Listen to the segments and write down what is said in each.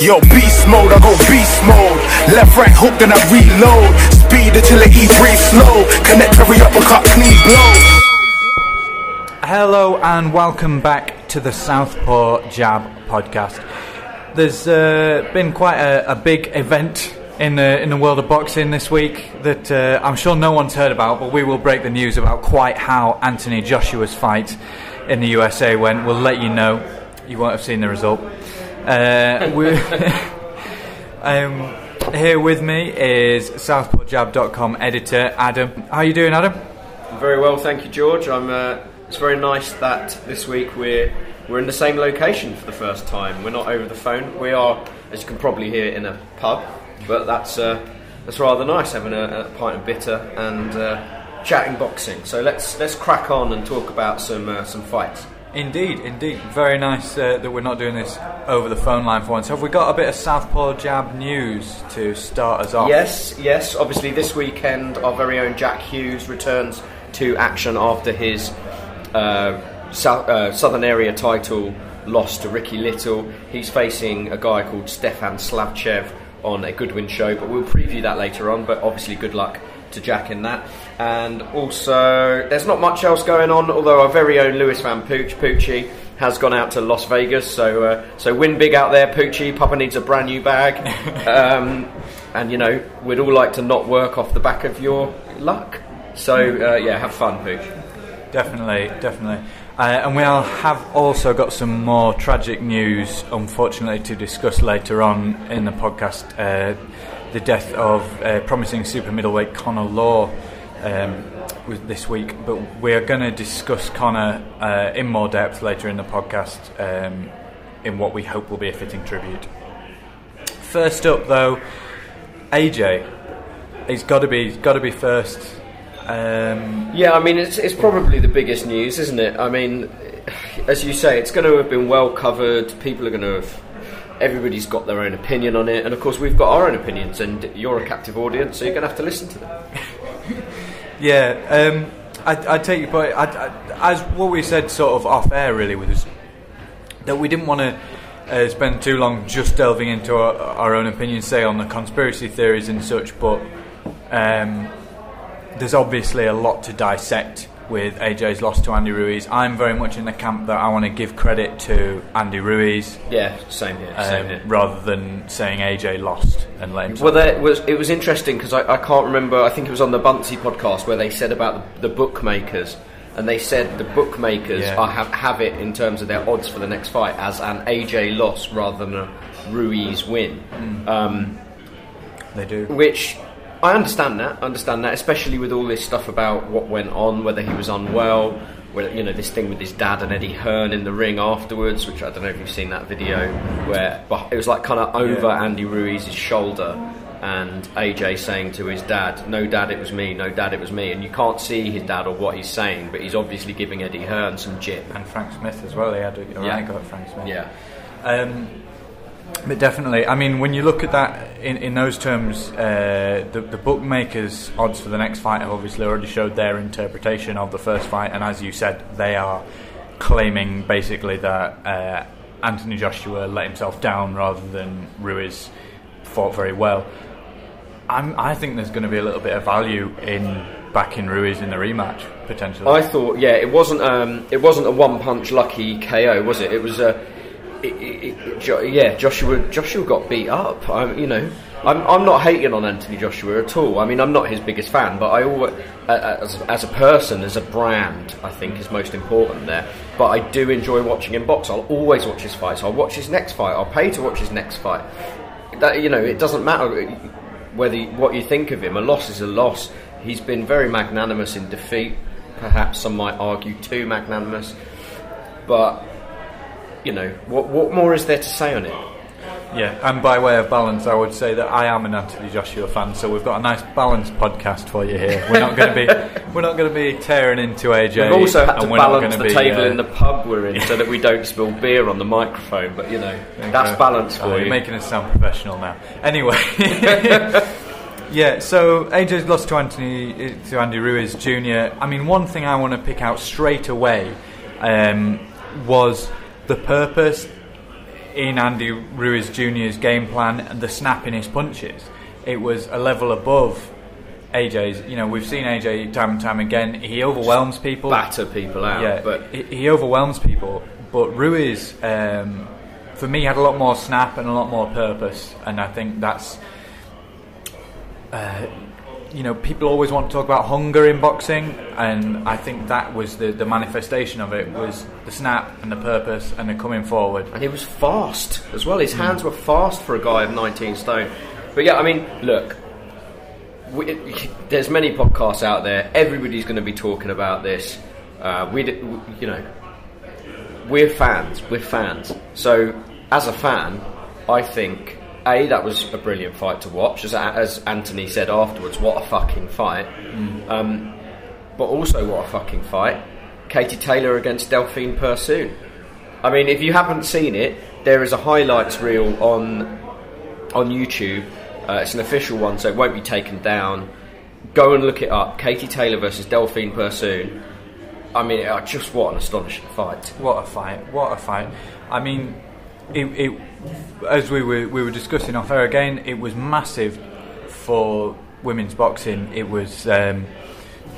Yo, beast mode, I go beast mode. Left, right, hook, then I reload. Speed until it eat breathe slow. Connect every uppercut, clean blow. Hello and welcome back to the Southpaw Jab podcast. There's uh, been quite a, a big event in the in the world of boxing this week that uh, I'm sure no one's heard about, but we will break the news about quite how Anthony Joshua's fight in the USA went. We'll let you know. You won't have seen the result. Uh, we- um, here with me is southpawjab.com editor Adam. How are you doing, Adam? Very well, thank you, George. I'm. Uh, it's very nice that this week we're we're in the same location for the first time. We're not over the phone. We are, as you can probably hear, in a pub, but that's uh, that's rather nice having a, a pint of bitter and uh, chatting boxing. So let's let's crack on and talk about some uh, some fights. Indeed, indeed. Very nice uh, that we're not doing this over the phone line for once. Have we got a bit of Southpaw Jab news to start us off? Yes, yes. Obviously, this weekend, our very own Jack Hughes returns to action after his uh, uh, Southern Area title loss to Ricky Little. He's facing a guy called Stefan Slavchev on a Goodwin show, but we'll preview that later on. But obviously, good luck to Jack in that. And also, there's not much else going on, although our very own Lewis Van Pooch, Poochie, has gone out to Las Vegas. So, uh, so win big out there, Poochie. Papa needs a brand new bag. um, and, you know, we'd all like to not work off the back of your luck. So, uh, yeah, have fun, Pooch. Definitely, definitely. Uh, and we'll have also got some more tragic news, unfortunately, to discuss later on in the podcast. Uh, the death of uh, promising super middleweight Connor Law um, this week, but we're going to discuss Connor uh, in more depth later in the podcast um, in what we hope will be a fitting tribute. First up, though, AJ. He's got to be got to be first. Um, Yeah, I mean, it's, it's probably the biggest news, isn't it? I mean, as you say, it's going to have been well covered. People are going to have. Everybody's got their own opinion on it, and of course, we've got our own opinions, and you're a captive audience, so you're going to have to listen to them. Yeah, um, I, I take your point. I, I, as what we said, sort of off air, really, was that we didn't want to uh, spend too long just delving into our, our own opinions, say on the conspiracy theories and such. But um, there's obviously a lot to dissect with AJ's loss to Andy Ruiz. I'm very much in the camp that I want to give credit to Andy Ruiz Yeah, same here. Same um, here. rather than saying AJ lost and himself. Well, there was it was interesting because I, I can't remember. I think it was on the Bunsey podcast where they said about the, the bookmakers, and they said the bookmakers Yeah. are, have have it in terms of their odds for the next fight as an AJ loss rather than a Ruiz win. Um, they do. which I understand that. I understand that, especially with all this stuff about what went on, whether he was unwell, whether you know this thing with his dad and Eddie Hearn in the ring afterwards, which I don't know if you've seen that video where it was like kind of over Yeah. Andy Ruiz's shoulder. And AJ saying to his dad, "No, dad, it was me. No, dad, it was me." And you can't see his dad or what he's saying, but he's obviously giving Eddie Hearn some jip. And Frank Smith as well. He had a, a Yeah. go at Frank Smith. Yeah, Um, but definitely, I mean, when you look at that in, in those terms, uh, the, the bookmakers' odds for the next fight have obviously already showed their interpretation of the first fight, and as you said, they are claiming basically that uh, Anthony Joshua let himself down rather than Ruiz fought very well. I'm, I think there's going to be a little bit of value in backing Ruiz in the rematch potentially. I thought, yeah, it wasn't. Um, it wasn't a one-punch lucky KO, was it? It was a. It, it, it, yeah, Joshua. Joshua got beat up. I, you know, I'm, I'm not hating on Anthony Joshua at all. I mean, I'm not his biggest fan, but I always, as, as a person, as a brand, I think is most important there. But I do enjoy watching him box. I'll always watch his fights. I'll watch his next fight. I'll pay to watch his next fight. That you know, it doesn't matter whether you- what you think of him. A loss is a loss. He's been very magnanimous in defeat. Perhaps some might argue too magnanimous. But you know, what what more is there to say on it? Yeah, and by way of balance, I would say that I am an Anthony Joshua fan, so we've got a nice balanced podcast for you here. We're not going to be we're not going to be tearing into AJ. We've also had to balance the be, table uh, in the pub we're in so that we don't spill beer on the microphone. But you know, that's balance Oh, for you're you. making us sound professional now. Anyway, yeah. So AJ's lost to Anthony to Andy Ruiz Jr. I mean, one thing I want to pick out straight away um, was the purpose. in Andy Ruiz Jr.'s game plan and the snap in his punches, it was a level above AJ's. You know, we've seen AJ time and time again. He overwhelms people. batter people out. Yeah, but he, he overwhelms people. But Ruiz, um, for me, had a lot more snap and a lot more purpose, and I think that's. Uh, you know, people always want to talk about hunger in boxing, and I think that was the, the manifestation of it was the snap and the purpose and the coming forward. and he was fast as well. His hands were fast for a guy of 19 stone. But yeah, I mean, look, we, there's many podcasts out there. Everybody's going to be talking about this. Uh, we, you know, we're fans. We're fans. So, as a fan, I think a that was a brilliant fight to watch. As, as Anthony said afterwards, what a fucking fight. Um, but also, what a fucking fight. Katie Taylor against Delfine Persoon. I mean, if you haven't seen it, there is a highlights reel on on YouTube. Uh, it's an official one, so it won't be taken down. Go and look it up. Katie Taylor versus Delfine Persoon. I mean, uh, just what an astonishing fight. What a fight! What a fight! I mean, it, it as we were we were discussing off air again, it was massive for women's boxing. It was. Um,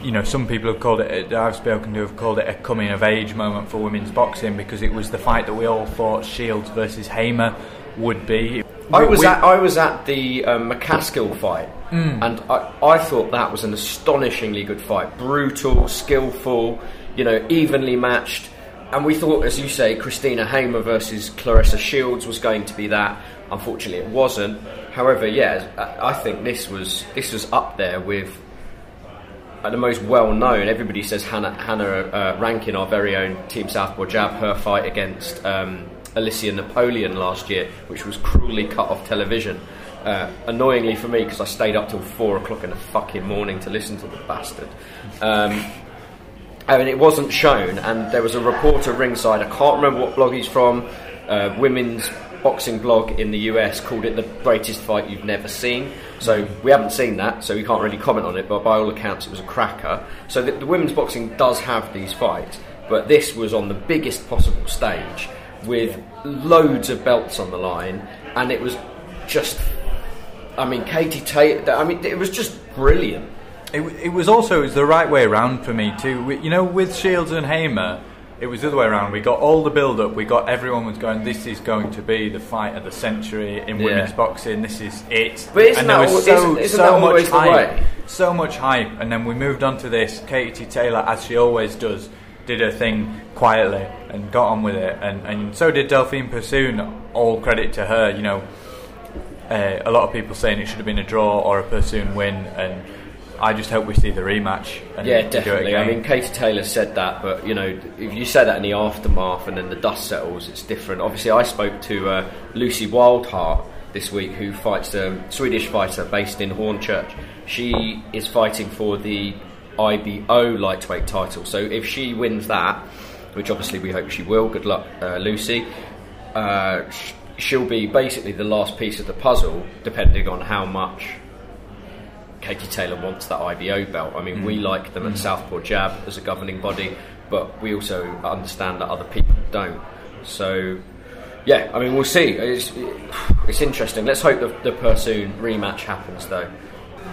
you know, some people have called it. I've spoken to have called it a coming of age moment for women's boxing because it was the fight that we all thought Shields versus Hammer would be. I was we- at I was at the um, McCaskill fight, and I, I thought that was an astonishingly good fight. Brutal, skillful, you know, evenly matched. And we thought, as you say, Christina Hammer versus Claressa Shields was going to be that. Unfortunately, it wasn't. However, yeah, I think this was this was up there with uh, the most well known. Everybody says Hannah, Hannah uh, Rankin, our very own Team Southpaw Jab, her fight against um, Alicia Napoleon last year, which was cruelly cut off television. Uh, annoyingly for me, because I stayed up till four o'clock in the fucking morning to listen to the bastard. Um, I mean, it wasn't shown, and there was a reporter ringside. I can't remember what blog he's from. Uh, women's boxing blog in the US called it the greatest fight you've never seen. So we haven't seen that, so we can't really comment on it. But by all accounts, it was a cracker. So the, the women's boxing does have these fights, but this was on the biggest possible stage with loads of belts on the line, and it was just. I mean, Katie Tate. I mean, it was just brilliant. It, it was also it was the right way around for me too. We, you know, with Shields and Hammer, it was the other way around. We got all the build up. We got everyone was going. This is going to be the fight of the century in Yeah. women's boxing. This is it. But isn't and there that was so isn't- isn't so much hype, so much hype, and then we moved on to this. Katie Taylor, as she always does, did her thing quietly and got on with it, and and so did Delfine Persoon. All credit to her. You know, uh, a lot of people saying it should have been a draw or a Persoon win, and I just hope we see the rematch. And Yeah, definitely. I mean, Katie Taylor said that, but you know, if you say that in the aftermath and then the dust settles, it's different. Obviously, I spoke to uh, Lucy Wildheart this week, who fights a Swedish fighter based in Hornchurch. She is fighting for the IBO lightweight title. So if she wins that, which obviously we hope she will, good luck, uh, Lucy. Uh, she'll be basically the last piece of the puzzle, depending on how much Katie Taylor wants that IBO belt. I mean, we like them at Southpaw Jab as a governing body, but we also understand that other people don't. So, yeah, I mean, we'll see. It's, it's interesting. Let's hope the, the Persoon rematch happens, though.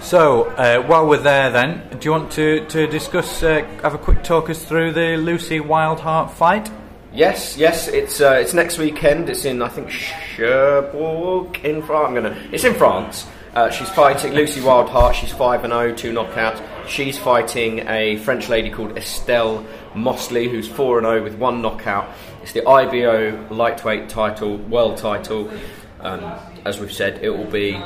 So, uh, while we're there, then, do you want to, to discuss, uh, have a quick talk us through the Lucy Wildheart fight? Yes, yes, it's uh, it's next weekend. It's in I think Cherbourg in France. I'm gonna. It's in France. Uh, she's fighting Lucy Wildheart. She's five and 0, two knockouts. She's fighting a French lady called Estelle Mossely, who's four and zero with one knockout. It's the IBO lightweight title, world title. Um, as we've said, it will be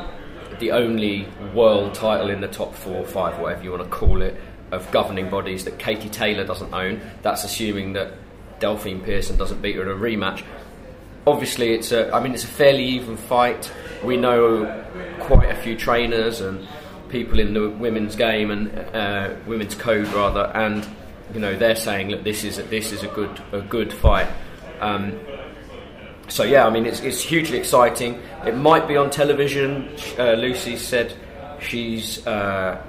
the only world title in the top four or five, whatever you want to call it, of governing bodies that Katie Taylor doesn't own. That's assuming that Delfine Persoon doesn't beat her in a rematch. Obviously, it's a. I mean, it's a fairly even fight. We know quite a few trainers and people in the women's game and uh, women's code rather, and you know they're saying that this is a, this is a good a good fight. Um, so yeah, I mean it's, it's hugely exciting. It might be on television. Uh, Lucy said she's uh,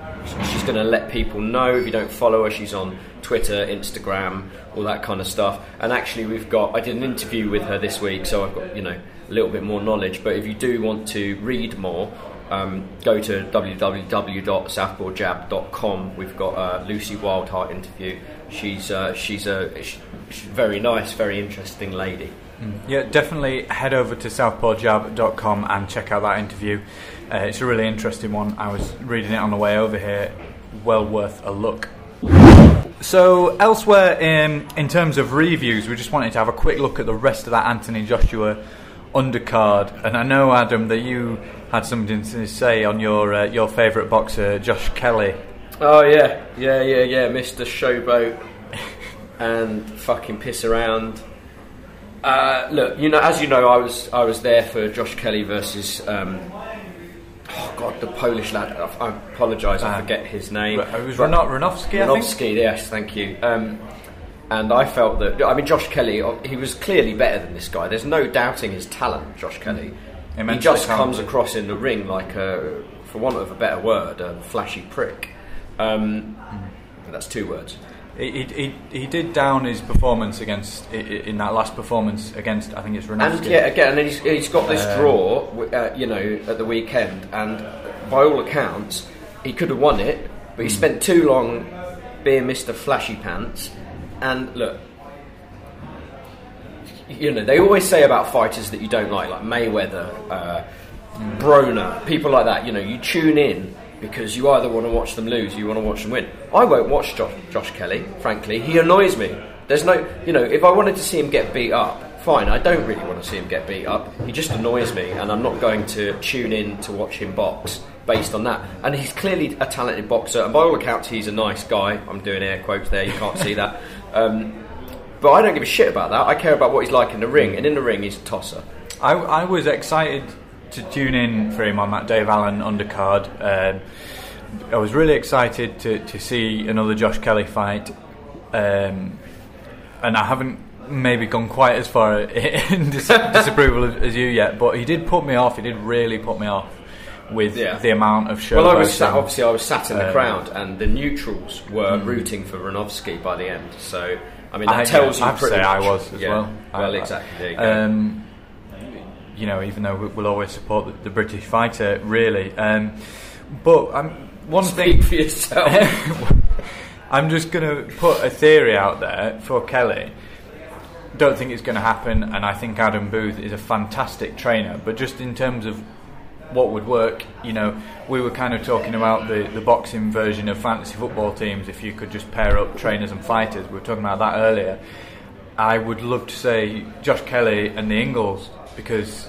she's going to let people know. If you don't follow her, she's on Twitter, Instagram, all that kind of stuff. And actually, we've got I did an interview with her this week, so I've got you know a little bit more knowledge. But if you do want to read more, um, go to www.southpawjab.com. We've got a Lucy Wildheart interview. She's uh, she's a she's very nice, very interesting lady. Mm. Yeah, definitely head over to southpawjab.com and check out that interview. Uh, it's a really interesting one. I was reading it on the way over here. Well worth a look. So, elsewhere in, in terms of reviews, we just wanted to have a quick look at the rest of that Anthony Joshua undercard. And I know, Adam, that you had something to say on your uh, your favourite boxer, Josh Kelly. Oh yeah, yeah, yeah, yeah, Mr. Showboat and fucking piss around. Uh, look, you know, as you know, I was I was there for Josh Kelly versus. Um, God, the Polish lad. I, I apologise, I Ah. forget his name. It was Rano- Runowski, I think. Runowski, yes, thank you. Um, and I felt that I mean Josh Kelly, uh, he was clearly better than this guy. There's no doubting his talent, Josh Kelly. He just comes across in the ring like a, for want of a better word, a flashy prick. Um, That's two words. He, he, he, did down his performance against in that last performance against I think it's Runowski. And yeah, again, and he's, he's got this Um, draw, uh, you know, at the weekend, and by all accounts, he could have won it, but he spent too long being Mr. Flashy Pants. And look, you know, they always say about fighters that you don't like, like Mayweather, uh, Broner, people like that. You know, you tune in because you either want to watch them lose, you want to watch them win. I won't watch Josh, Josh Kelly. Frankly, he annoys me. There's no, you know, if I wanted to see him get beat up, fine. I don't really want to see him get beat up. He just annoys me, and I'm not going to tune in to watch him box based on that. And he's clearly a talented boxer, and by all accounts, he's a nice guy. I'm doing air quotes there. You can't see that. Um, but I don't give a shit about that. I care about what he's like in the ring, and in the ring, he's a tosser. I, I was excited to tune in for him on that Dave Allen undercard. Um, I was really excited to, to see another Josh Kelly fight, um, and I haven't maybe gone quite as far in dis- disapproval as, you yet. But he did put me off. He did really put me off with Yeah. the amount of show. Well, I was sat, obviously I was sat in the Um, crowd, and the neutrals were rooting for Runowski by the end. So I mean, that I, tells yeah, you to pretty say I was as yeah. well. Well, I- exactly. There you go. Um, you know, even though we- we'll always support the, the British fighter, really. Um, but um, one Speak thing, for yourself. I'm just going to put a theory out there for Kelly. Don't think it's going to happen, and I think Adam Booth is a fantastic trainer. But just in terms of what would work, you know, we were kind of talking about the, the boxing version of fantasy football teams. If you could just pair up trainers and fighters, we were talking about that earlier. I would love to say Josh Kelly and the Ingles because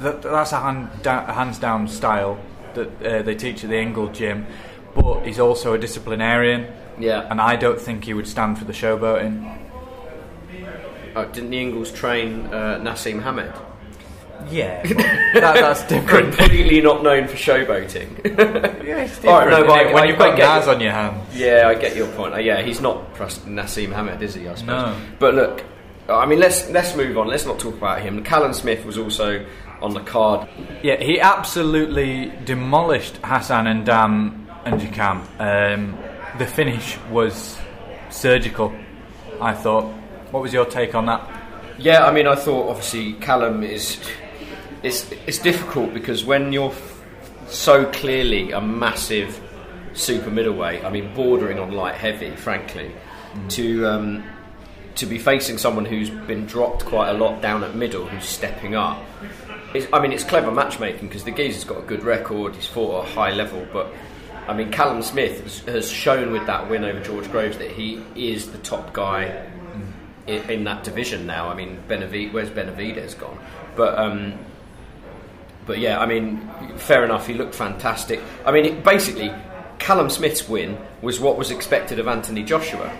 that, that's a hand da- hands down style that uh, they teach at the Ingle gym. But he's also a disciplinarian, yeah. and I don't think he would stand for the showboating. Oh, didn't the Ingles train uh, Naseem Hamed? Yeah, that, that's different. Completely not known for showboating. yeah, it's All right, no, but when I- you've got I get Naz on your hands. yeah, I get your point. Uh, yeah, he's not Naseem Hamed, is he? I suppose. No. But look, I mean, let's let's move on. Let's not talk about him. Callum Smith was also on the card. Yeah, he absolutely demolished Hassan and Dam and Jakam. Um, the finish was surgical, I thought. What was your take on that? Yeah, I mean, I thought obviously Callum is it's it's difficult because when you're so clearly a massive super middleweight, I mean, bordering on light heavy, frankly, to um, to be facing someone who's been dropped quite a lot down at middle, who's stepping up. It's, I mean, it's clever matchmaking because the geezer's got a good record. He's fought at a high level, but I mean, Callum Smith has, shown with that win over George Groves that he is the top guy in, in that division now. I mean, Benavid- where's Benavidez gone? But um, but yeah, I mean, fair enough. He looked fantastic. I mean, it, basically, Callum Smith's win was what was expected of Anthony Joshua.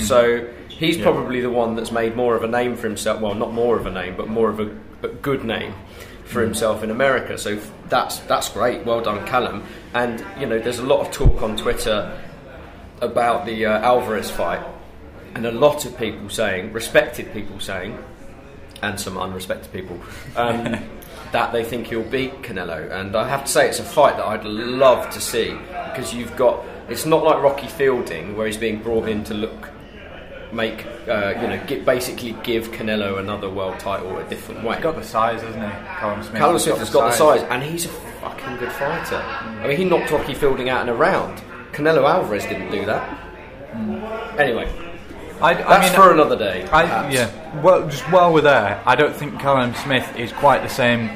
So he's Yeah. probably the one that's made more of a name for himself. Well, not more of a name, but more of a, a good name for himself in America. So that's that's great. Well done, Callum. And you know, there's a lot of talk on Twitter about the uh, Alvarez fight, and a lot of people saying, respected people saying, and some unrespected people, um, that they think he'll beat Canelo. And I have to say, it's a fight that I'd love to see because you've got. It's not like Rocky Fielding where he's being brought in to look make uh, you know get, basically give Canelo another world title a different way. He's got the size, hasn't he? Callum Smith. Callum Smith has got the size, and he's a fucking good fighter. I mean, he knocked Rocky Fielding out in a round. Canelo Alvarez didn't do that. Anyway, I, I that's mean, for another day. I, yeah. Well, just while we're there, I don't think Callum Smith is quite the same,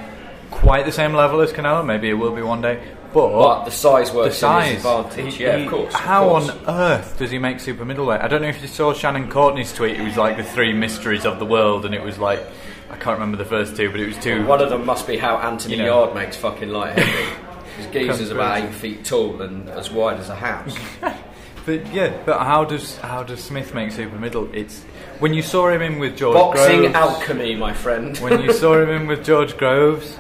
quite the same level as Canelo. Maybe it will be one day, but, But the size the works in size. advantage. he- yeah, of course. of How course. on earth does he make super middleweight? I don't know if you saw Shannon Courtenay's tweet. It was like the three mysteries of the world, and it was like I can't remember the first two, but it was two. One of them must be how Anthony You know. Yarde makes fucking light heavy. His geezer's about eight feet tall and as wide as a house. But yeah, but how does how does Smith make super middle? It's when you saw him in with George Boxing Groves, alchemy, my friend. when you saw him in with George Groves.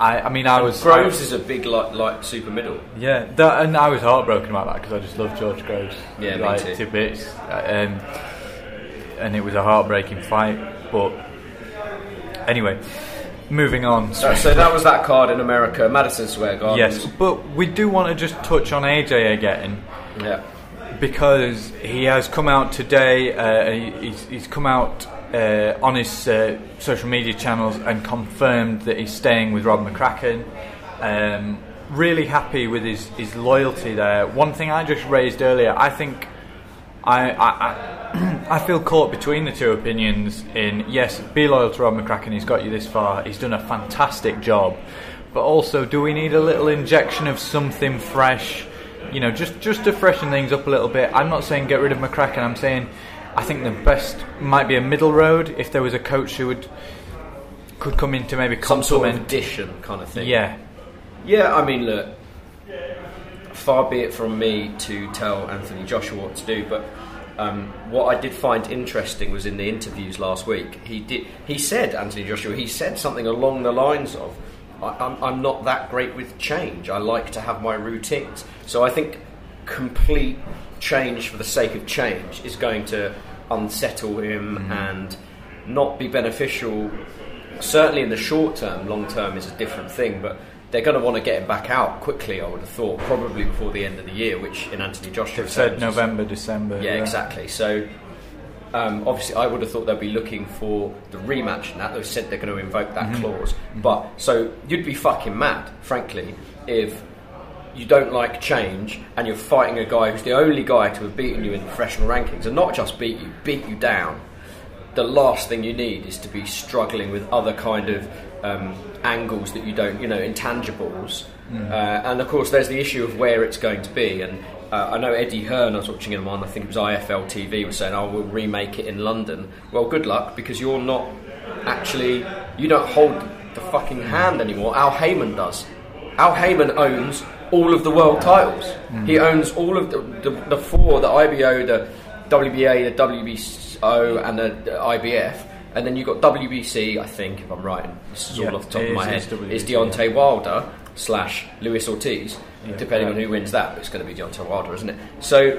I, I mean, I was Groves is a big like, like super middle. Yeah, that, and I was heartbroken about that because I just love George Groves. Yeah, me like, too. to bits. Um, and it was a heartbreaking fight, but anyway, moving on. So, so that was that card in America, Madison Square Garden. yes, but we do want to just touch on AJ again Yeah. because he has come out today. Uh, he's, he's come out uh, on his uh, social media channels and confirmed that he's staying with Rob McCracken. Um, really happy with his, his loyalty there. One thing I just raised earlier, I think I, I, I, I feel caught between the two opinions. In yes, be loyal to Rob McCracken. He's got you this far. He's done a fantastic job. But also, do we need a little injection of something fresh? You know, just just to freshen things up a little bit. I'm not saying get rid of McCracken. I'm saying I think the best might be a middle road. If there was a coach who would could come in to maybe Some sort of addition kind of thing. Yeah, Yeah, I mean, look, far be it from me to tell Anthony Joshua what to do, but um, what I did find interesting was in the interviews last week. He did. He said Anthony Joshua. He said something along the lines of, I'm, "I'm not that great with change. I like to have my routines." So I think complete change for the sake of change is going to unsettle him mm-hmm. and not be beneficial certainly in the short term, long term is a different thing, but they're going to want to get him back out quickly, I would have thought, probably before the end of the year, which in Anthony Joshua they've said November, December. Yeah, exactly. So um, obviously, I would have thought they'd be looking for the rematch and that. They've said they're going to invoke that mm-hmm. clause. Mm-hmm. But so you'd be fucking mad, frankly, if you don't like change and you're fighting a guy who's the only guy to have beaten you in professional rankings, and not just beat you, beat you down. The last thing you need is to be struggling with other kind of um, angles that you don't, you know, intangibles. Uh, and of course, there's the issue of where it's going to be. And uh, I know Eddie Hearn, I was watching him on, I think it was IFL TV, was saying, "Oh, we'll remake it in London." Well, good luck because you're not actually, you don't hold the fucking hand anymore. Al Haymon does. Al Haymon owns all of the world titles. He owns all of the, the, the four: the IBO, the WBA, the WBO, and the, the IBF. And then you've got WBC, I think, if I'm right. And this is Yeah, all off the top of my head. it's WBC, Is Deontay Wilder slash Luis Ortiz, Yeah. depending on who wins that. It's going to be Deontay Wilder, isn't it? So.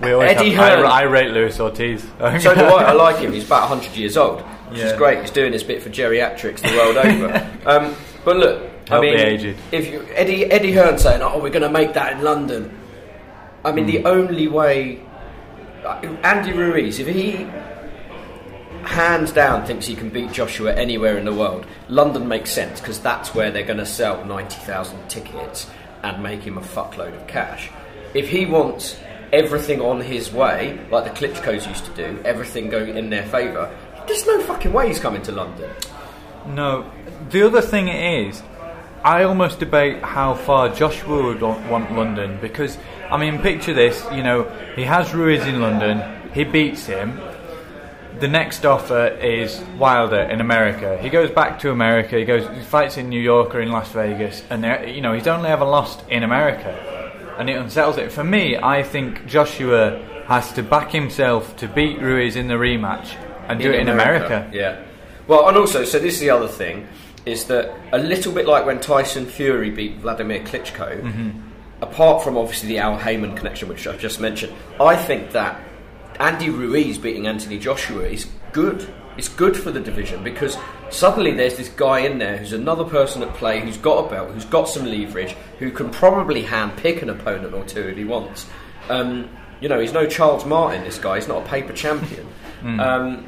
We always Eddie have, Hearn. I, I rate Luis Ortiz. So do I. I like him. He's about 100 years old, which is great. He's doing his bit for geriatrics the world over. Um, but look, I Help the mean, aged. if you, Eddie Eddie Hearn saying, "Oh, we're going to make that in London," I mean, Hmm. the only way Andy Ruiz, if he hands down thinks he can beat Joshua anywhere in the world, London makes sense because that's where they're going to sell 90,000 tickets and make him a fuckload of cash. If he wants everything on his way, like the Klitschko's used to do, everything going in their favour, there's no fucking way he's coming to London. No. The other thing is, I almost debate how far Joshua would want London because, I mean, picture this. You know, he has Ruiz in London. He beats him. The next offer is Wilder in America. He goes back to America. He goes, he fights in New York or in Las Vegas, and you know he's only ever lost in America, and it unsettles it. For me, I think Joshua has to back himself to beat Ruiz in the rematch and do it in America. Yeah. Well, and also, so this is the other thing, is that a little bit like when Tyson Fury beat Vladimir Klitschko, Mm-hmm. apart from obviously the Al Haymon connection, which I've just mentioned, I think that Andy Ruiz beating Anthony Joshua is good. It's good for the division because suddenly there's this guy in there who's another person at play, who's got a belt, who's got some leverage, who can probably hand pick an opponent or two if he wants. Um, You know, he's no Charles Martin. This guy, he's not a paper champion. Um,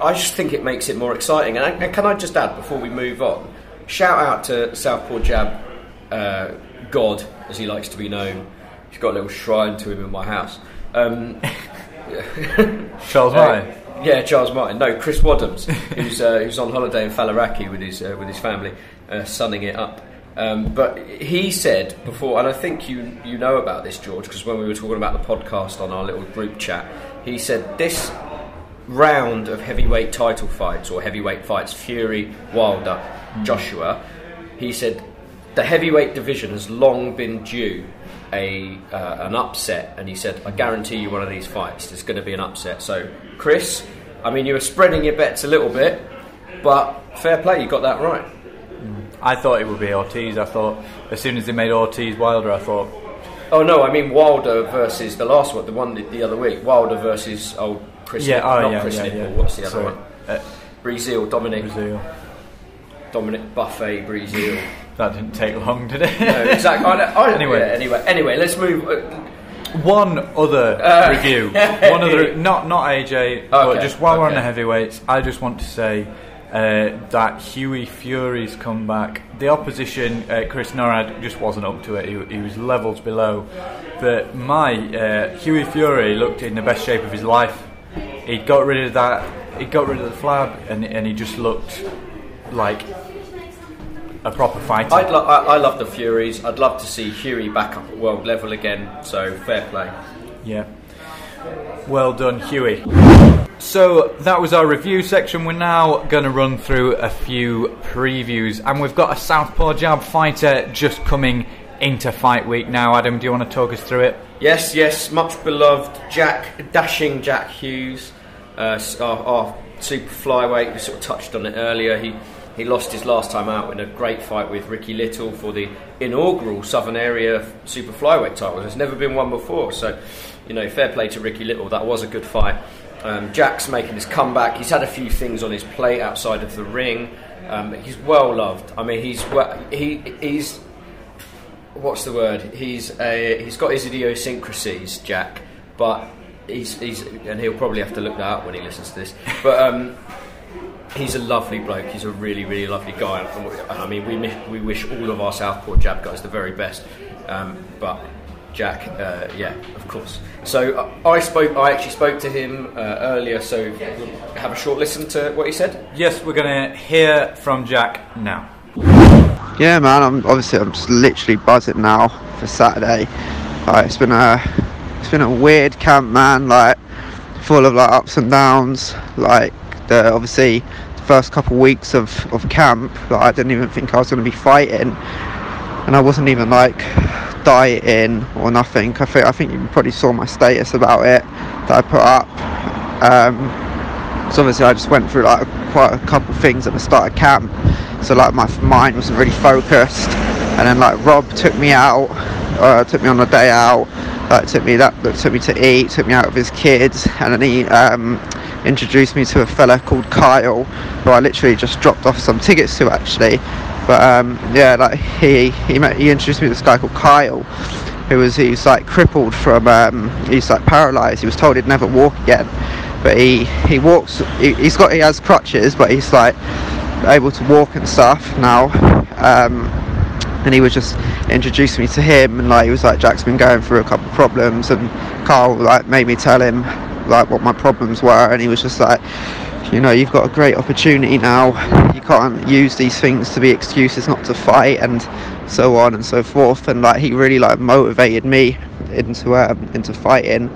I just think it makes it more exciting. And, I, and can I just add before we move on? Shout out to Southpaw Jab uh, God, as he likes to be known. He's got a little shrine to him in my house. Um, Charles uh, Martin. yeah, Charles Martin. No, Chris Waddams, who's uh, who's on holiday in Faliraki with his uh, with his family, uh, sunning it up. Um, but he said before, and I think you you know about this, George, because when we were talking about the podcast on our little group chat, he said this round of heavyweight title fights or heavyweight fights, Fury, Wilder, Joshua, he said the heavyweight division has long been due a uh, an upset, and he said, "I guarantee you, one of these fights, there's going to be an upset." So, Chris, I mean, you were spreading your bets a little bit, but fair play, you got that right. I thought it would be Ortiz. I thought as soon as they made Ortiz Wilder, I thought Oh no, I mean Wilder versus the last one, the one the, the other week. Wilder versus oh Chris, yeah, Nip- oh not yeah, Chris yeah, Nipple. yeah. What's the other So, one? uh, Breazeale, Dominic, Breazeale. Dominic Buffet, Breazeale. That didn't take long, did it? no, exactly. I, I, Anyway. yeah, anyway, anyway, let's move. Uh, One other Uh, review. One other, not not AJ, but Okay, just while we're on the heavyweights, I just want to say uh, that Hughie Fury's comeback. The opposition, uh, Chris Norrad, just wasn't up to it. He, he was levels below. But my uh, Hughie Fury looked in the best shape of his life. He got rid of that. He got rid of the flab, and and he just looked like a proper fighter. I'd lo- I, I love the Furies. I'd love to see Hughie back up at world level again. So fair play. Yeah. Well done, Hughie. So that was our review section. We're now going to run through a few previews, and we've got a Southpaw Jab fighter just coming into fight week now. Adam, do you want to talk us through it? Yes, yes, much beloved Jack, dashing Jack Hughes, uh, our, our super flyweight. We sort of touched on it earlier. He he lost his last time out in a great fight with Ricky Little for the inaugural Southern Area super flyweight title. There's never been one before, so you know, fair play to Ricky Little. That was a good fight. Um, Jack's making his comeback. He's had a few things on his plate outside of the ring. Um, he's well loved. I mean, he's he he's what's the word? He's a, he's got his idiosyncrasies, Jack, but he's he's and he'll probably have to look that up when he listens to this. But um, he's a lovely bloke. He's a really really lovely guy. And we- I mean, we mi- we wish all of our Southpaw Jab guys the very best. Um, but Jack, uh, yeah, of course. So uh, I spoke. I actually spoke to him uh, earlier. So we'll have a short listen to what he said. Yes, we're going to hear from Jack now. Yeah, man. I'm obviously I'm just literally buzzing now for Saturday. Like, it's been a it's been a weird camp, man. Like full of like ups and downs. Like the obviously the first couple weeks of of camp, like, I didn't even think I was going to be fighting, and I wasn't even like dieting or nothing. I think I think you probably saw my status about it that I put up. Um, so obviously I just went through like quite a couple things at the start of camp. So like my mind wasn't really focused, and then like Rob took me out, uh, took me on a day out, like took me that took me to eat, took me out with his kids, and then he um, introduced me to a fella called Kyle, who I literally just dropped off some tickets to actually. But um, yeah, like he he met, he introduced me to this guy called Kyle, who was he's like crippled from um, he's like paralysed. He was told he'd never walk again, but he he walks. He, he's got he has crutches, but he's like able to walk and stuff now. Um, and he was just introducing me to him, and like he was like Jack's been going through a couple of problems, and Carl like made me tell him like what my problems were, and he was just like. You know, you've got a great opportunity now. You can't use these things to be excuses not to fight, and so on and so forth. And like, he really like motivated me into um, into fighting.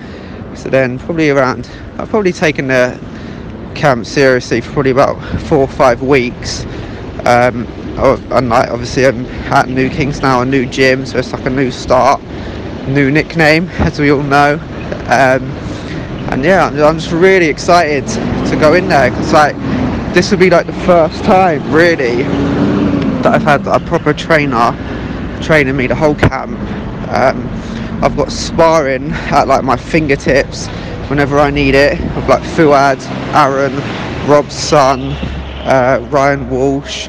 So then, probably around, I've probably taken the camp seriously for probably about four or five weeks. Um, and like obviously I'm at New Kings now, a new gym, so it's like a new start, new nickname, as we all know. Um, and yeah, I'm, I'm just really excited to go in there because like this will be like the first time really that I've had a proper trainer training me the whole camp. Um, I've got sparring at like my fingertips whenever I need it. I've like Fuad, Aaron, Rob's son, uh, Ryan Walsh.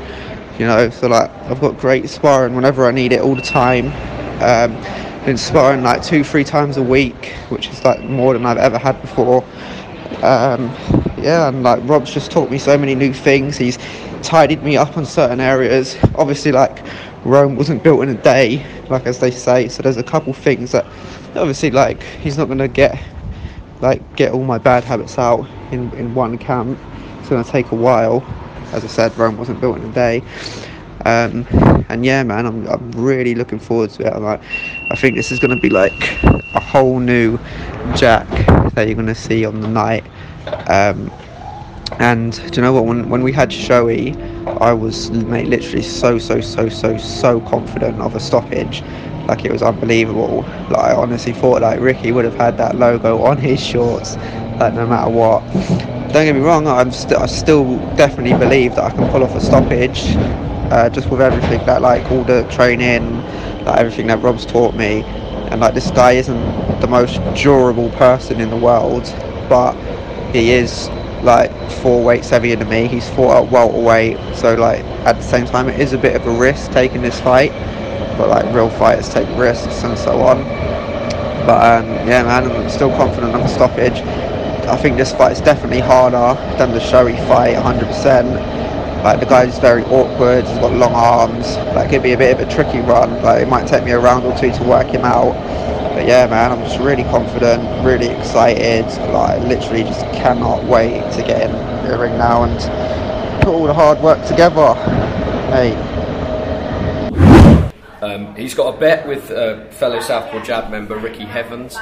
You know, so like I've got great sparring whenever I need it all the time. Um, been sparring like two, three times a week, which is like more than I've ever had before. Um, yeah, and like Rob's just taught me so many new things. He's tidied me up on certain areas. Obviously, like Rome wasn't built in a day, like as they say. So there's a couple things that obviously like he's not gonna get like get all my bad habits out in in one camp. It's gonna take a while. As I said, Rome wasn't built in a day. Um, and yeah, man, I'm, I'm really looking forward to it. I'm like, I think this is going to be like a whole new Jack that you're going to see on the night. Um, and do you know what? When when we had Shoei, I was mate, literally so so so so so confident of a stoppage. Like it was unbelievable. Like I honestly thought like Ricky would have had that logo on his shorts, like no matter what. Don't get me wrong. I'm still I still definitely believe that I can pull off a stoppage. Uh, just with everything that like all the training, like everything that Rob's taught me, and like this guy isn't the most durable person in the world, but he is like four weights heavier than me. He's fought at welterweight, so like at the same time, it is a bit of a risk taking this fight. But like real fighters take risks and so on. But um, yeah, man, I'm still confident of a stoppage. I think this fight is definitely harder than the Shoei fight, 100%. Like the guy's very awkward. He's got long arms. Like it'd be a bit of a tricky run. Like it might take me a round or two to work him out. But yeah, man, I'm just really confident, really excited. Like literally, just cannot wait to get in the ring now and put all the hard work together. Hey. Um, he's got a bet with uh, fellow Southpaw Jab member Ricky Heavens.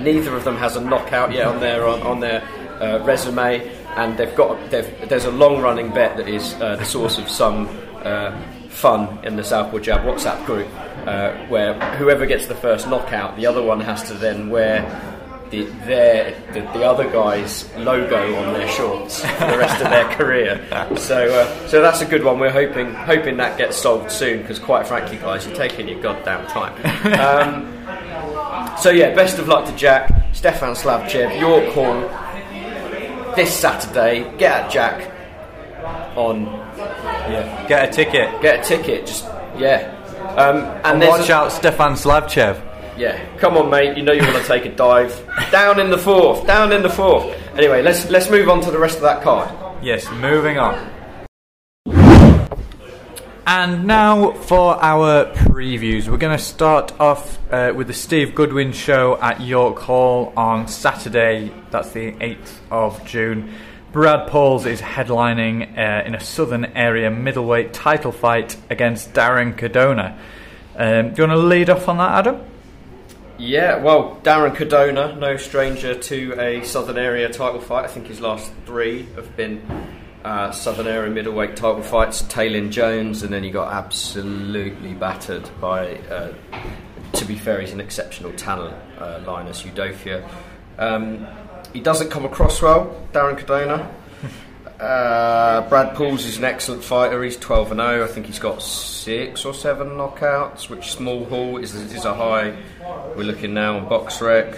Neither of them has a knockout yet on their on, on their uh, resume, and they've got they've, there's a long running bet that is uh, the source of some uh, fun in the Southpaw Jab WhatsApp group, uh, where whoever gets the first knockout, the other one has to then wear the, their, the, the other guy's logo on their shorts for the rest of their career. So, uh, so that's a good one. We're hoping hoping that gets solved soon because, quite frankly, guys, you're taking your goddamn time. Um, so yeah, best of luck to Jack, Stefan Slavchev, your call this Saturday. Get at Jack on Yeah, get a ticket. get a ticket. Just yeah. Um, and And watch a- out, Stefan Slavchev. Yeah, come on, mate. You know you want to take a dive. down in the fourth. Down in the fourth. Anyway, let's let's move on to the rest of that card. Yes, moving on. And now for our previews. We're going to start off uh, with the Steve Goodwin show at York Hall on Saturday, that's the 8th of June. Brad Pauls is headlining uh, in a southern area middleweight title fight against Darren Cadona. Um, do you want to lead off on that, Adam? Yeah, well, Darren Cadona, no stranger to a Southern Area title fight. I think his last three have been uh, Southern Area middleweight title fights. Taylin Jones, and then he got absolutely battered by. Uh, to be fair, he's an exceptional talent, uh, Linus Udofia. Um, he doesn't come across well, Darren Cadona. Uh, Brad Pauls is an excellent fighter. He's 12 and 0. I think he's got six or seven knockouts, which small hall is, is a high. We're looking now on box rec.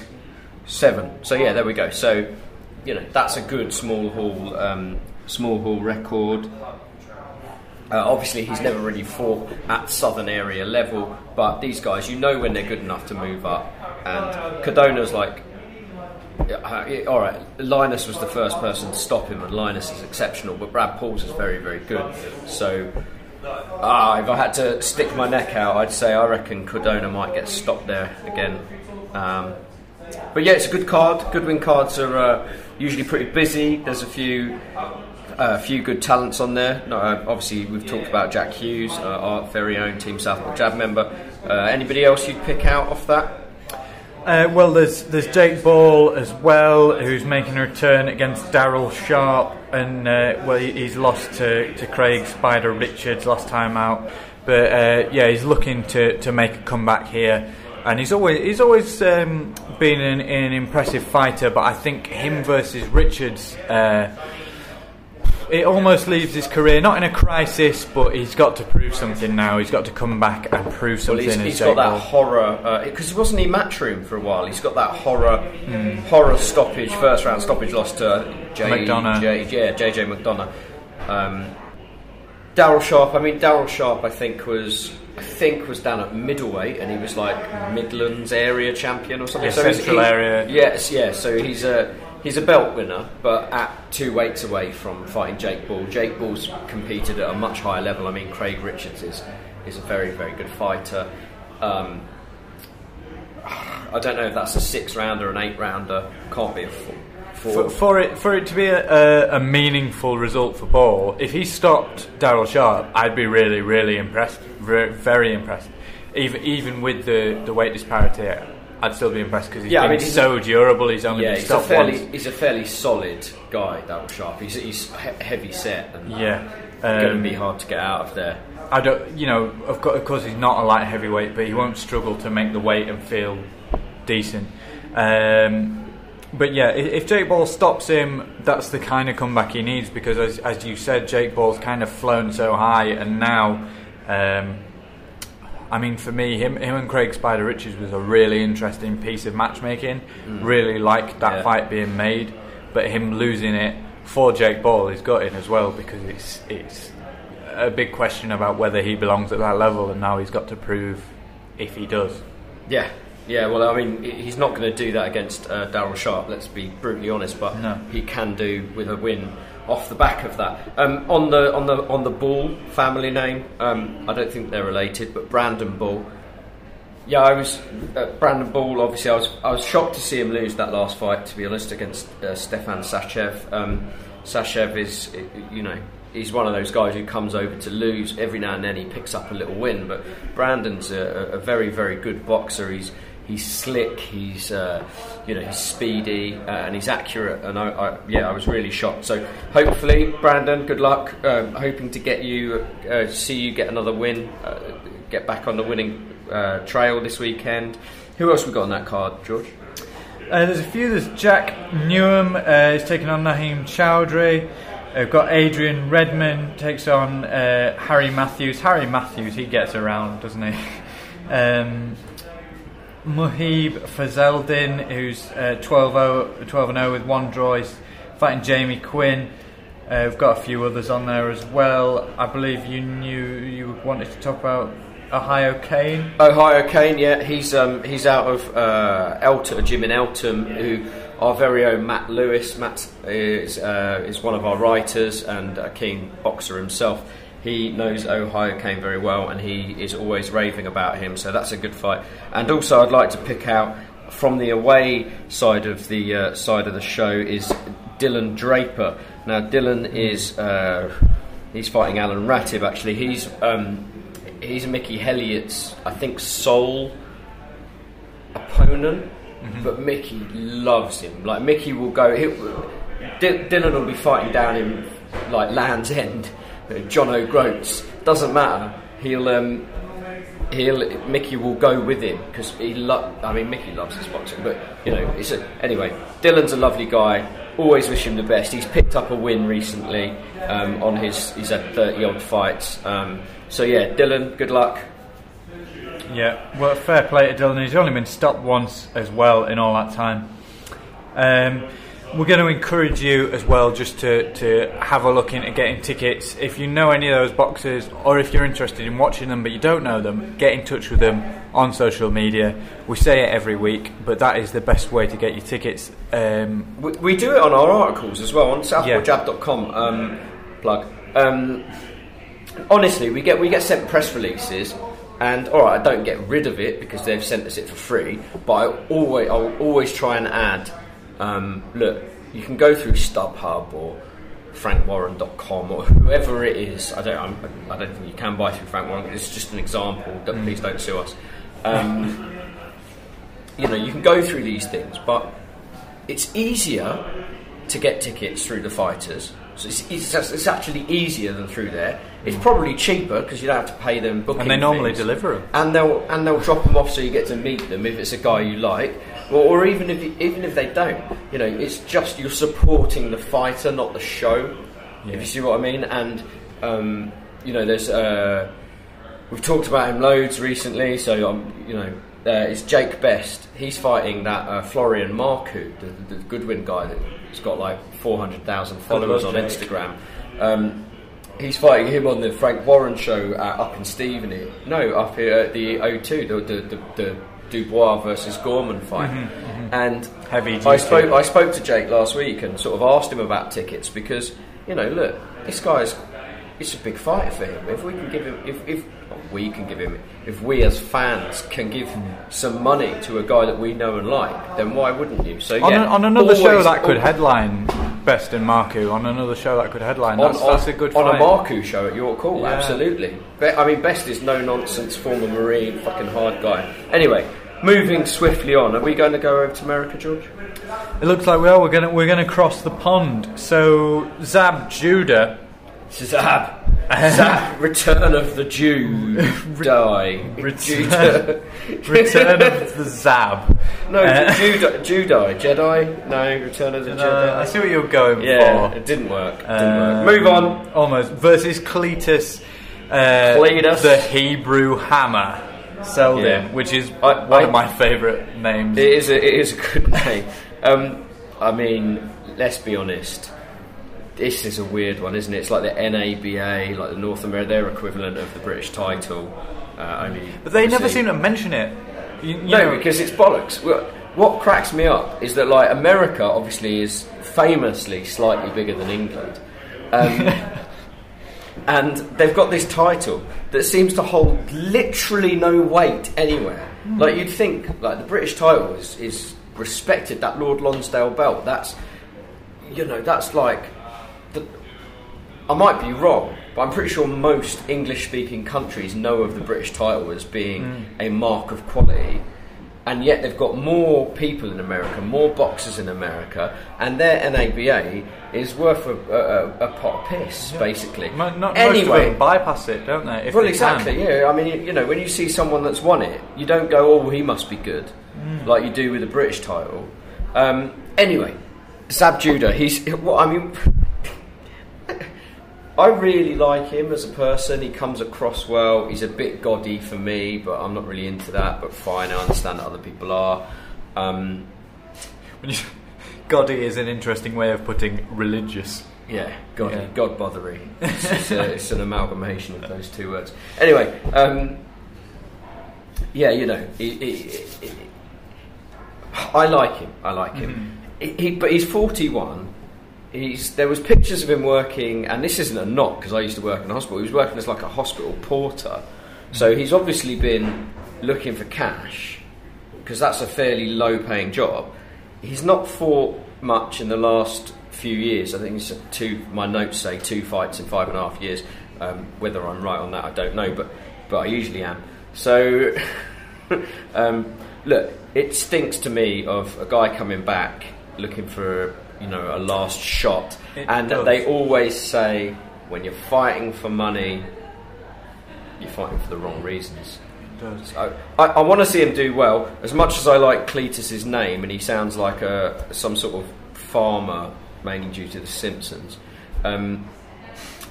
Seven. So yeah, there we go. So you know that's a good small hall um, small hall record. Uh, obviously, he's never really fought at southern area level, but these guys, you know when they're good enough to move up. And Cadona's like uh, yeah, all right, Linus was the first person to stop him, and Linus is exceptional, but Brad Pauls is very, very good. So, ah, if I had to stick my neck out, I'd say I reckon Cardona might get stopped there again. Um, but yeah, it's a good card. Goodwin cards are uh, usually pretty busy. There's a few. A few good talents on there. Uh, obviously, we've talked about Jack Hughes, uh, our very own Team Southpaw Jab member. Uh, anybody else you'd pick out off that? Uh, well, there's there's Jake Ball as well, who's making a return against Daryl Sharp, and uh, well, he's lost to, to Craig Spider Richards last time out, but uh, yeah, he's looking to, to make a comeback here, and he's always he's always um, been an, an impressive fighter, but I think him versus Richards. Uh, it almost leaves his career not in a crisis, but he's got to prove something now. He's got to come back and prove Well, something. he's, as he's Jake got that horror because he wasn't he matchroom for a while? He's got that horror, Hmm. horror stoppage, first round stoppage loss to J, McDonagh. J, yeah, JJ McDonagh. Um, Daryl Sharp. I mean, Daryl Sharp. I think was I think was down at middleweight, and he was like Midlands area champion or something. Yeah, so Central he- area. Yes, yeah. So he's a he's a belt winner, but at two weights away from fighting Jake Ball. Jake Ball's competed at a much higher level. I mean, Craig Richards is is a very very good fighter. Um, I don't know if that's a six rounder, an eight rounder. Can't be a four. For, for it for it to be a, a, a meaningful result for Ball, if he stopped Daryl Sharp, I'd be really really impressed, very, very impressed. Even even with the, the weight disparity, I'd still be impressed because he's Yeah, I mean, he's so durable. He's only Yeah, been he's a fairly once. he's a fairly solid guy, Daryl Sharp. He's he's he- heavy set and Yeah, going to Um, be hard to get out of there. I don't, you know, of course, of course, he's not a light heavyweight, but he won't struggle to make the weight and feel decent. Um, but yeah, if Jake Ball stops him, that's the kind of comeback he needs because, as, as you said, Jake Ball's kind of flown so high, and now, um, I mean, for me, him, him and Craig Spider Richards was a really interesting piece of matchmaking. Really liked that Yeah. fight being made, but him losing it for Jake Ball is gutting as well because it's it's a big question about whether he belongs at that level, and now he's got to prove if he does. Yeah, yeah. Well, I mean, he's not going to do that against uh, Daryl Sharp. Let's be brutally honest, but No. he can do with a win off the back of that. Um, on the on the on the Ball family name, um, I don't think they're related, but Brandon Ball. Yeah, I was uh, Brandon Ball. Obviously, I was I was shocked to see him lose that last fight. To be honest, against uh, Stefan Sachev. Um, Sachev is, you know, he's one of those guys who comes over to lose every now and then. He picks up a little win, but Brandon's a, a very very good boxer. He's he's slick. He's uh, you know he's speedy uh, and he's accurate. And I, I yeah, I was really shocked. So hopefully, Brandon, good luck. Um, hoping to get you uh, see you get another win. Uh, get back on the winning uh, trail this weekend. Who else we got on that card, George? Uh, there's a few. There's Jack Newham uh, is taking on Naheem Chowdhury. We've got Adrian Redman takes on Harry Matthews. Harry Matthews, he gets around, doesn't he? um, Muhib Fazeldin, who's uh, 12 12 0 with one draw, is fighting Jamie Quinn. Uh, we've got a few others on there as well. I believe you knew you wanted to talk about Ohio Kane. Ohio Kane, yeah, he's um, he's out of uh, Elton, a gym in Eltham, who our very own Matt Lewis. Matt is uh, is one of our writers and a keen boxer himself. He knows Ohio Kane very well, and he is always raving about him. So that's a good fight. And also, I'd like to pick out from the away side of the uh, side of the show is Dylan Draper. Now, Dylan is uh, he's fighting Alan Ratib. Actually, he's um, he's Mickey Helliet's, I think, sole opponent. But Mickey loves him. Like Mickey will go. He'll, D- Dylan will be fighting down in like Land's End, John O'Groats. Doesn't matter. He'll um, he'll Mickey will go with him because he lo- I mean Mickey loves his boxing, but you know it's a, anyway. Dylan's a lovely guy. Always wish him the best. He's picked up a win recently um, on his. He's had thirty odd fights. Um, so yeah, Dylan, good luck. Yeah, well, fair play to Dylan. He's only been stopped once as well in all that time. Um, we're going to encourage you as well just to, to have a look into getting tickets. If you know any of those boxes or if you're interested in watching them but you don't know them, get in touch with them on social media. We say it every week, but that is the best way to get your tickets. Um, We, we do it on our articles as well on southpawjab.com. Um, plug. Um, honestly, we get we get sent press releases, and all right, I don't get rid of it because they've sent us it for free. But I always I'll always try and add. Um, look, you can go through StubHub or frankwarren.com or whoever it is. I don't I'm, I don't think you can buy through Frank Warren. It's just an example. Don't- Please don't sue us. Um, you know, you can go through these things, but it's easier to get tickets through the fighters. So it's, it's, it's actually easier than through there. It's probably cheaper because you don't have to pay them booking. and they normally fees. deliver them. and they'll and they'll drop them off so you get to meet them if it's a guy you like, or, or even if you, even if they don't. You know, it's just you're supporting the fighter, not the show. Yeah. If you see what I mean, and um, you know, there's uh, we've talked about him loads recently. So um, you know, uh, it's Jake Best. He's fighting that uh, Florian Marku, the, the Goodwin guy that's got like four hundred thousand followers on. Instagram. Um, He's fighting him on the Frank Warren show uh, up in Stevenage. No, up here at the O2, the, the, the, the Dubois versus Gorman fight. Mm-hmm, mm-hmm. And Heavy I spoke, I spoke to Jake last week and sort of asked him about tickets because, you know, look, this guy's it's a big fight for him. If we can give him, if, if we can give him, if we as fans can give mm. some money to a guy that we know and like, then why wouldn't you? So on, yeah, a, on another show that could headline Best in Marku, on another show that could headline, that's, on- that's a good on fight. a Marku show at York Hall, Yeah. absolutely. I mean, Best is no nonsense, former Marine, fucking hard guy. Anyway, moving swiftly on. Are we going to go over to America, George? It looks like we are. We're gonna we're gonna cross the pond. So Zab Judah, Zab. Zab. Return of the Jew. Die. Return- Return of the Zab. No, Uh, Jedi, Jedi, Jedi. No, Return of the Jedi. I see what you're going Yeah, for. it didn't work. It didn't Um, work. Move on. Almost versus Cletus, uh, Cletus. the Hebrew Hammer, Seldin, Yeah. which is I- one I- of my favourite names. It is a, it is a good name. Um, I mean, let's be honest. This is a weird one, isn't it? It's like the NABA, like the North America, their equivalent of the British title. Uh, only but they never seem to mention it. You, you No, know, because it's bollocks. What cracks me up is that like America obviously is famously slightly bigger than England, um, and they've got this title that seems to hold literally no weight anywhere. Hmm. Like you'd think, like the British title is, is respected. That Lord Lonsdale belt, that's you know, that's like the, I might be wrong, but I'm pretty sure most English speaking countries know of the British title as being hmm. a mark of quality. And yet they've got more people in America, more boxers in America, and their NABA is worth a, a, a pot of piss, basically. Mo- not, Most anyway, them bypass it, don't they? If well, they exactly. Can. Yeah, I mean, you, you know, when you see someone that's won it, you don't go, "Oh, he must be good," Mm. like you do with the British title. Um, anyway, Zab Judah. He's. Well, I mean, I really like him as a person. He comes across well. He's a bit gaudy for me, but I'm not really into that. But fine, I understand that other people are. Um, Goddy is an interesting way of putting religious. Yeah, God, Yeah. God bothery. It's, it's, a, it's an amalgamation of those two words. Anyway, um, yeah, you know, I like him. I like him. He, he, but he's forty-one. He's there was pictures of him working, and this isn't a knock because I used to work in a hospital. He was working as like a hospital porter, so he's obviously been looking for cash because that's a fairly low-paying job. He's not fought much in the last few years. I think two. My notes say two fights in five and a half years. Um, whether I'm right on that, I don't know, but but I usually am. So, um, look, it stinks to me of a guy coming back looking for you know a last shot, It and does. they always say when you're fighting for money, you're fighting for the wrong reasons. I, I, I want to see him do well. As much as I like Cletus's name, and he sounds like a some sort of farmer, mainly due to The Simpsons. Um,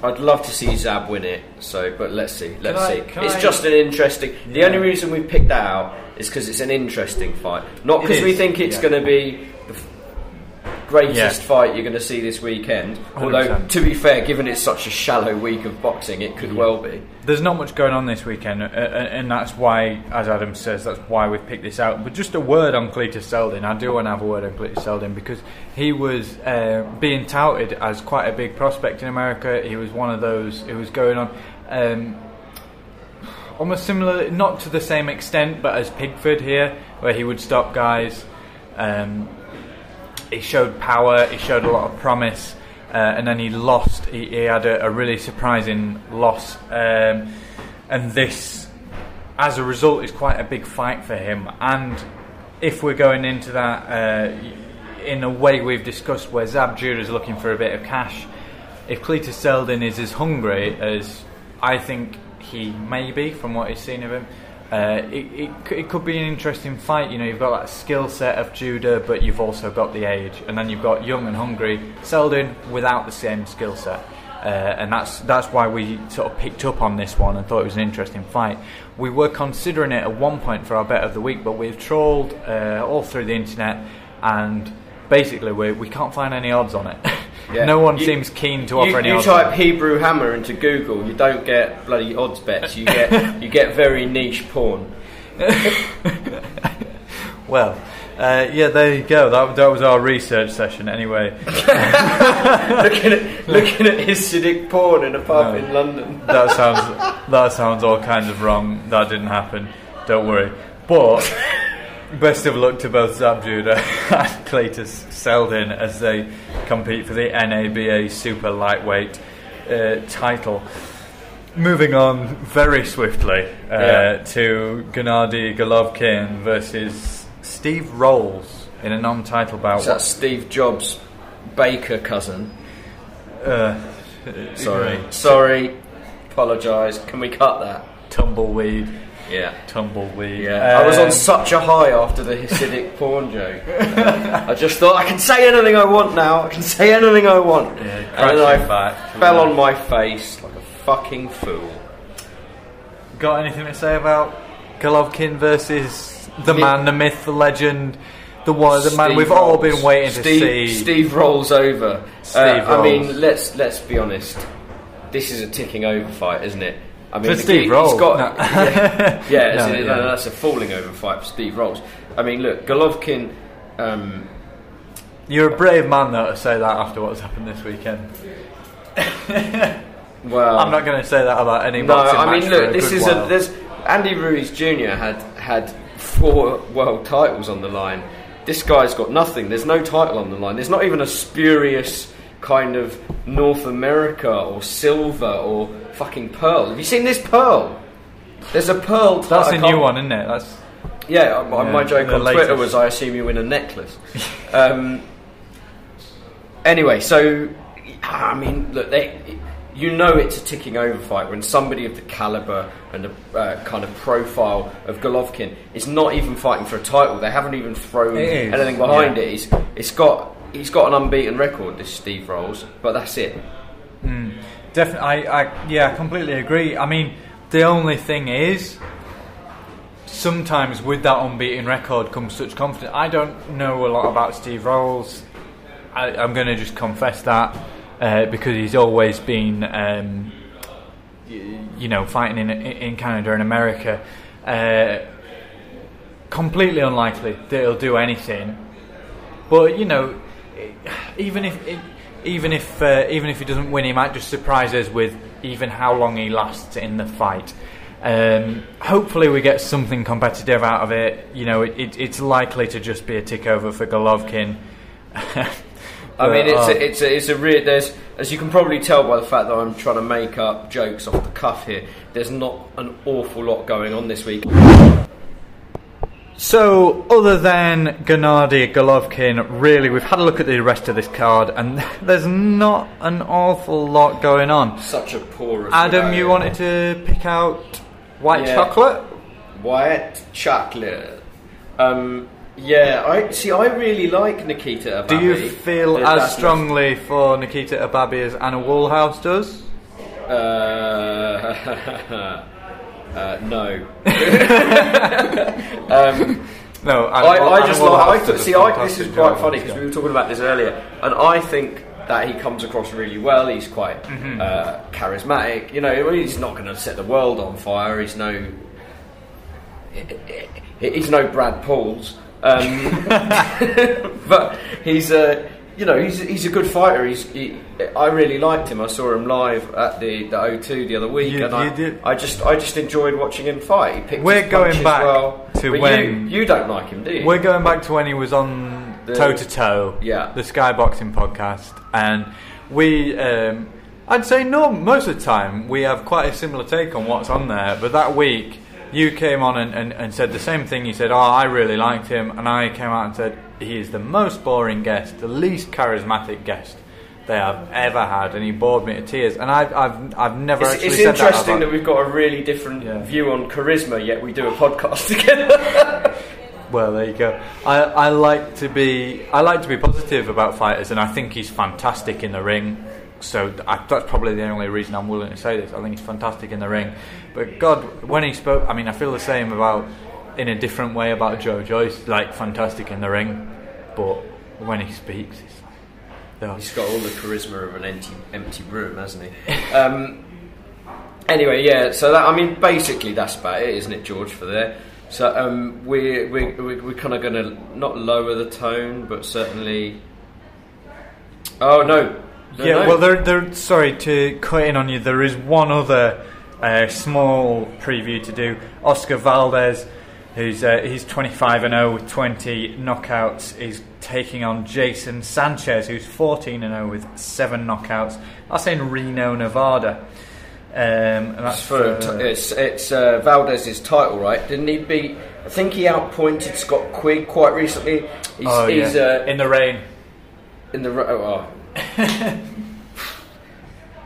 I'd love to see Zab win it. So, but let's see. Let's I- see. It's I- just an interesting. The only reason we picked that out is because it's an interesting fight, not because we think it's yeah. going to be the greatest Yeah. fight you're going to see this weekend. Although, 100%. to be fair, given it's such a shallow week of boxing, it could well be. There's not much going on this weekend, uh, uh, and that's why, as Adam says, that's why we've picked this out. But just a word on Cletus Seldin. I do want to have a word on Cletus Seldin because he was uh, being touted as quite a big prospect in America. He was one of those who was going on. Um, almost similar, not to the same extent, but as Pigford here, where he would stop guys. Um, he showed power, he showed a lot of promise, uh, and then he lost. He, he had a, a really surprising loss, um, and this, as a result, is quite a big fight for him. And if we're going into that uh, in a way we've discussed, where Zab Judah is looking for a bit of cash, if Cletus Seldin is as hungry as I think he may be from what he's seen of him, uh, it, it, it could be an interesting fight. You know, you've got that skill set of Judah, but you've also got the age, and then you've got young and hungry Seldin without the same skill set. Uh, and that's that's why we sort of picked up on this one and thought it was an interesting fight. We were considering it at one point for our bet of the week, but we've trawled uh, all through the internet, and basically we we can't find any odds on it. Yeah. No one You- seems keen to You, offer any you odds. type Hebrew hammer into Google, you don't get bloody odds bets. You get you get very niche porn. Well, uh, yeah, there you go. That, that was our research session. Anyway, looking at looking at Hasidic porn in a pub No. in London. that sounds that sounds all kinds of wrong. That didn't happen. Don't worry. But best of luck to both Zab Judah and Cletus Seldin as they compete for the NABA Super Lightweight uh, title. Moving on very swiftly uh, Yeah. to Gennady Golovkin versus Steve Rolls in a non-title bout. So that's Steve Jobs' baker cousin. Uh, Sorry, sorry. Apologise. Can we cut that? tumbleweed, Yeah. tumbleweed. Yeah, I was Um, on such a high after the Hasidic porn joke. I just thought I can say anything I want now. I can say anything I want, Yeah, and then I back. fell on my face like a fucking fool. Got anything to say about Golovkin versus the Me- man, the myth, the legend, the one, the man we've all been waiting Steve, to see? Steve rolls over. Steve Uh, I mean, let's let's be honest. This is a ticking over fight, isn't it? I mean, For Steve key- Rolls, got, no. yeah, yeah, No, in- yeah. no, that's a falling over fight for Steve Rolls. I mean, look, Golovkin. Um, You're a brave man, though, to say that after what's happened this weekend. well, I'm not going to say that about any No, I mean, look, this is while. a. There's Andy Ruiz Jr. had had four world titles on the line. This guy's got nothing. There's no title on the line. There's not even a spurious kind of North America or silver or fucking pearl. Have you seen this pearl? There's a pearl. That's a new one, isn't it? That's Yeah, uh, my- my joke on Twitter was, "I assume you win a necklace." um, anyway, so I mean, look, they, you know, it's a ticking over fight when somebody of the caliber and the uh, kind of profile of Golovkin is not even fighting for a title. They haven't even thrown anything behind yeah. it. He's, it's got he's got an unbeaten record. This Steve Rolls, but that's it. Definitely, I, I, yeah, I completely agree. I mean, the only thing is, sometimes with that unbeaten record comes such confidence. I don't know a lot about Steve Rolls. I, I'm going to just confess that uh, because he's always been, um, you know, fighting in in Canada and America. Uh, completely unlikely that he'll do anything. But you know, even if even if uh, even if he doesn't win, he might just surprise us with even how long he lasts in the fight. Um, hopefully, we get something competitive out of it. You know, it, it, it's likely to just be a tick over for Golovkin. I mean, it's uh, a, it's a, it's a real. There's as you can probably tell by the fact that I'm trying to make up jokes off the cuff here. There's not an awful lot going on this week. So, other than Gennady Golovkin, really, we've had a look at the rest of this card, and there's not an awful lot going on. Such a poor. Adam, you wanted to pick out white Yeah. chocolate? white chocolate. Um, yeah, I see. I really like Nikita. Do you feel as strongly for Nikita Ababiy as Anna Woolhouse does? Uh, uh, no. um, No, Anna, I, Wool- I just like. I, does a see, I, this is quite funny because we were talking about this earlier, and I think that he comes across really well. He's quite Mm-hmm. uh, charismatic. You know, he's not going to set the world on fire. He's no. He's no Brad Pauls, um, but he's a. You know, he's, he's a good fighter. He's, he, I really liked him. I saw him live at the, the O2 the other week, You- and you I, did. I just I just enjoyed watching him fight. He picked We're going back well. to But when- you, you don't like him, do you? We're going back to when he was on Toe to Toe, Yeah. the Skyboxing podcast, and we, um, I'd say no, most of the time we have quite a similar take on what's on there. But that week, you came on and, and, and said the same thing. You said, "Oh, I really liked him," and I came out and said, "He is the most boring guest, the least charismatic guest." They have ever had, and he bored me to tears. And I've, I've, I've never It's, actually it's said interesting that. that, we've got a really different Yeah. view on charisma, yet we do a podcast together. Well, there you go. I, I like to be I like to be positive about fighters, and I think he's fantastic in the ring. So I, that's probably the only reason I'm willing to say this. I think he's fantastic in the ring. But God, when he spoke, I mean, I feel the same about in a different way about Joe Joyce. Like fantastic in the ring, but when he speaks, it's like. He's got all the charisma of an empty empty room, hasn't he? um, anyway, yeah. So that I mean, basically, that's about it, isn't it, George? For there. So um, we're we're we're, we're kind of going to not lower the tone, but certainly. Oh no. No, yeah, no. well, there, there. Sorry to cut in on you. There is one other uh, small preview to do. Oscar Valdez, who's uh, he's 25 and 0 with 20 knockouts, He's taking on Jason Sanchez, who's 14 and 0 with seven knockouts. That's in Reno, Nevada. Um, and that's It's for uh, it's it's uh, Valdez's title, right? Didn't he beat? I think he outpointed Scott Quigg quite recently. He's, oh, he's yeah. uh, in the rain. in the ro- oh.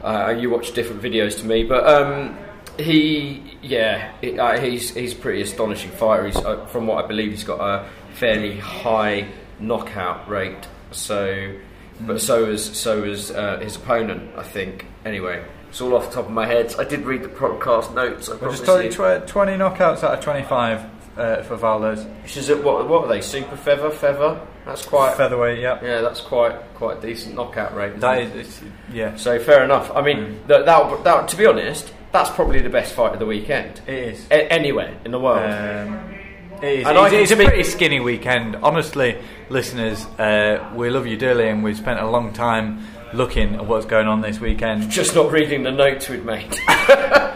uh, you watch different videos to me, but um, he yeah he, uh, he's he's a pretty astonishing fighter. He's uh, from what I believe he's got a fairly high knockout rate. So, but so is so is uh, his opponent. I think anyway. It's all off the top of my head. I did read the podcast notes. I I just told you. tw- 20 knockouts out of 25 uh, for Valdez. Which is it? What, what are they? Super feather, feather. That's quite. Featherweight, yeah. Yeah, that's quite quite a decent knockout rate. That is, yeah, So fair enough. I mean, that, that, that to be honest, that's probably the best fight of the weekend. it is. A- anywhere in the world. Um, it is. And It's, it's a pretty skinny weekend. Honestly, listeners, uh, we love you dearly, and we've spent a long time looking at what's going on this weekend. Just not reading the notes we'd made.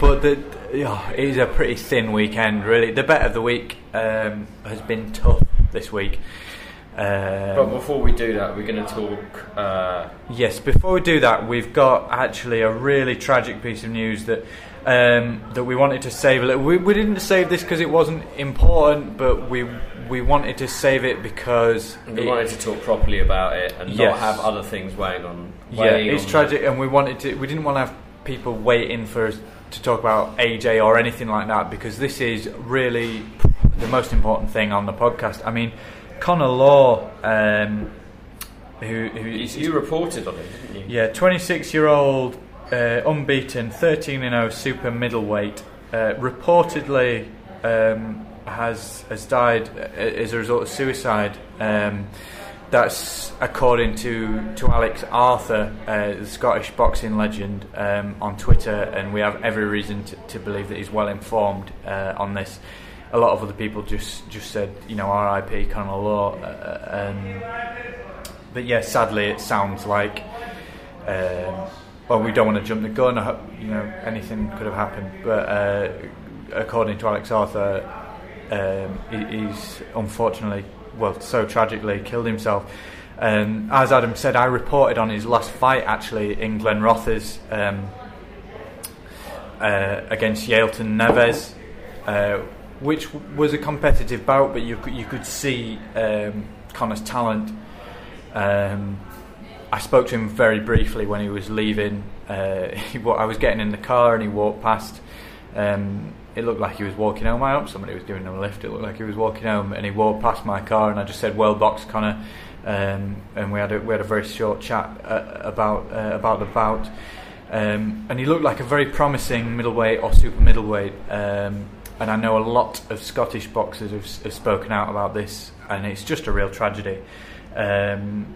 But the, oh, it is a pretty thin weekend, really. The bet of the week um, has been tough this week. But Um, before we do that, we're going to talk. Uh, Yes, before we do that, we've got actually a really tragic piece of news that um, that we wanted to save a little. We, we didn't save this because it wasn't important, but we we wanted to save it because we it- wanted to talk properly about it and Yes. not have other things weighing on. yeah, it's on- tragic, and we wanted to. We didn't want to have people waiting for us to talk about AJ or anything like that because this is really the most important thing on the podcast. I mean, Connor Law, um, who, who You, you reported on it, didn't you? Yeah, 26 year old, uh, unbeaten, 13 and 0 super middleweight. Uh, reportedly um, has has died uh, as a result of suicide. Um, that's according to, to Alex Arthur, uh, the Scottish boxing legend, um, on Twitter, and we have every reason to, to believe that he's well informed uh, on this. A lot of other people just, just said, you know, RIP Connor Law. Uh, um, but yeah, sadly, it sounds like. Um, well, we don't want to jump the gun. Hope, You know, anything could have happened. But uh, according to Alex Arthur, um, he, he's unfortunately, well, so tragically killed himself. Um, as Adam said, I reported on his last fight actually in Glenrothes um, uh, against Yalton Neves, uh, which was a competitive bout, but you could, you could see um, Connor's talent. Um, I spoke to him very briefly when he was leaving. Uh, he, I was getting in the car and he walked past. Um, it looked like he was walking home. I hope somebody was giving him a lift. It looked like he was walking home, and he walked past my car, and I just said, "Well boxed, Connor," um, and we had a, we had a very short chat uh, about uh, about the bout. Um, and he looked like a very promising middleweight or super middleweight. Um, and I know a lot of Scottish boxers have, have spoken out about this, and it's just a real tragedy. Um,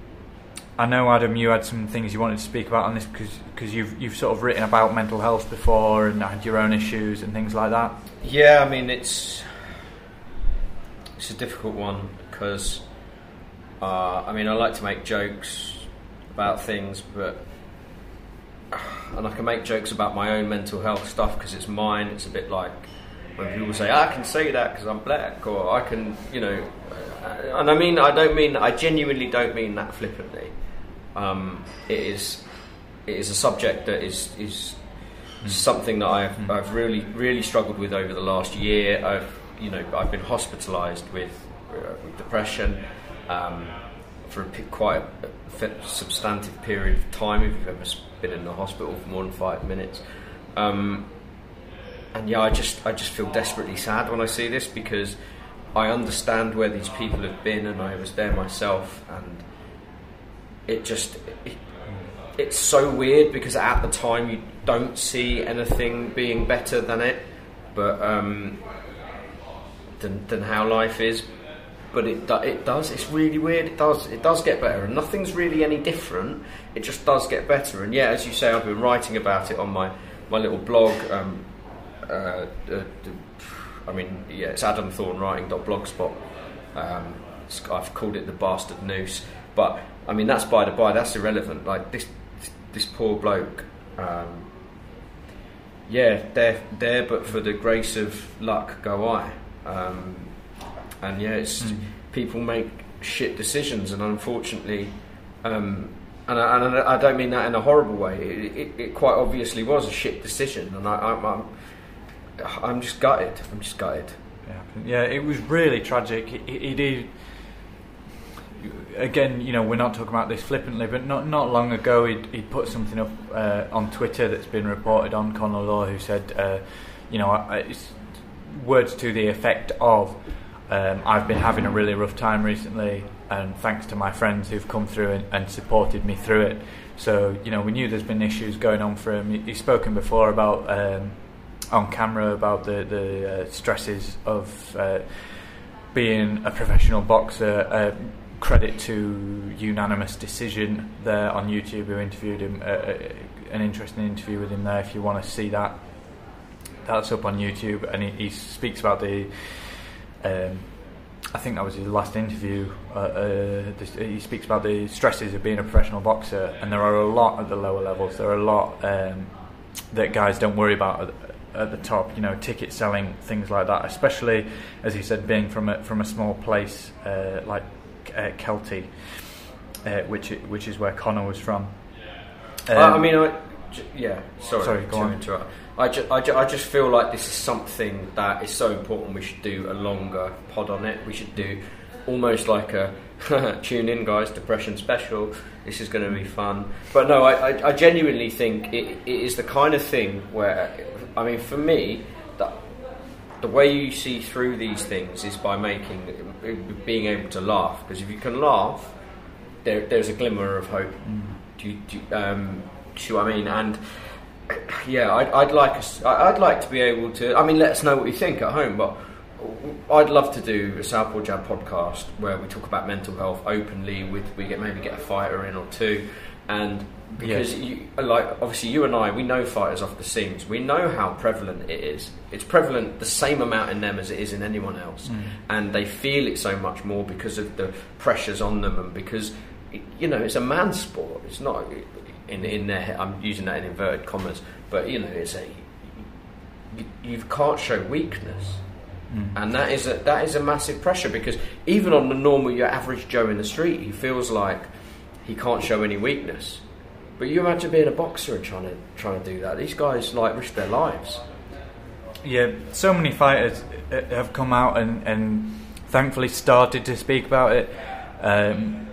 I know, Adam, you had some things you wanted to speak about on this because because you've you've sort of written about mental health before and had your own issues and things like that. Yeah, I mean it's it's a difficult one because uh, I mean I like to make jokes about things, but and I can make jokes about my own mental health stuff because it's mine. It's a bit like when people say I can say that because I'm black, or I can, you know, uh, and I mean I don't mean I genuinely don't mean that flippantly. Um, it is it is a subject that is is something that I've I've really really struggled with over the last year. I've you know I've been hospitalised with, uh, with depression um, for a, quite a, a substantive period of time. If you've ever been in the hospital for more than five minutes, um, and yeah, I just I just feel desperately sad when I see this because I understand where these people have been, and I was there myself, and it just. It, it's so weird because at the time you don't see anything being better than it, but um, than, than how life is. but it do, it does. It's really weird. It does it does get better, and nothing's really any different. It just does get better. And yeah, as you say, I've been writing about it on my my little blog. Um, uh, uh, I mean, yeah, it's adam adamthornwriting.blogspot. Um, I've called it the bastard noose, but I mean that's by the by. That's irrelevant. Like this, this poor bloke. Um, yeah, there, there, but for the grace of luck, go I. Um, and yeah, it's mm. people make shit decisions, and unfortunately, um, and, I, and I, don't mean that in a horrible way. It, it, it quite obviously was a shit decision, and I, I'm, I'm just gutted. I'm just gutted. Yeah, it was really tragic. He, did. Again, you know, we're not talking about this flippantly, but not not long ago, he'd, he put something up uh, on Twitter that's been reported on Connor Law, who said, uh, you know, words to the effect of, um, I've been having a really rough time recently, and thanks to my friends who've come through and, and, supported me through it. So, you know, we knew there's been issues going on for him. He's spoken before about, um, on camera, about the, the uh, stresses of uh, being a professional boxer. Uh, credit to Unanimous Decision there on YouTube, who interviewed him, uh, uh, an interesting interview with him there if you want to see that. That's up on YouTube, and he, he speaks about the um, I think that was his last interview. Uh, uh, he speaks about the stresses of being a professional boxer, and there are a lot at the lower levels. There are a lot um, that guys don't worry about at, the top. You know, ticket selling, things like that. Especially, as you said, being from a from a small place uh, like uh, Kelty, uh, which which is where Connor was from. Um, I mean, I, yeah. Sorry, sorry go on. Interrupt. I, ju- I, ju- I just feel like this is something that is so important. We should do a longer pod on it. We should do almost like a tune in, guys, depression special. This is going to be fun. But no, I, I, I genuinely think it, it is the kind of thing where, I mean, for me, that the way you see through these things is by making, being able to laugh. Because if you can laugh, there, there's a glimmer of hope. Mm. Do, you, do, you, um, do you know what I mean? And yeah, I'd, I'd like us, I'd like to be able to. I mean, let us know what you think at home, but I'd love to do a Southpaw Jab podcast where we talk about mental health openly. With we get maybe get a fighter in or two, and because yes. you, like obviously you and I, we know fighters off the seams. We know how prevalent it is. It's prevalent the same amount in them as it is in anyone else, mm. and they feel it so much more because of the pressures on them and because you know it's a man sport. It's not in in their I'm using that in inverted commas, but you know, it's a you, you can't show weakness. Mm. And that is a that is a massive pressure because even on the normal your average Joe in the street, he feels like he can't show any weakness. But you imagine being a boxer and trying to trying to do that. These guys like risk their lives. Yeah, so many fighters uh, have come out and, and thankfully started to speak about it. Um,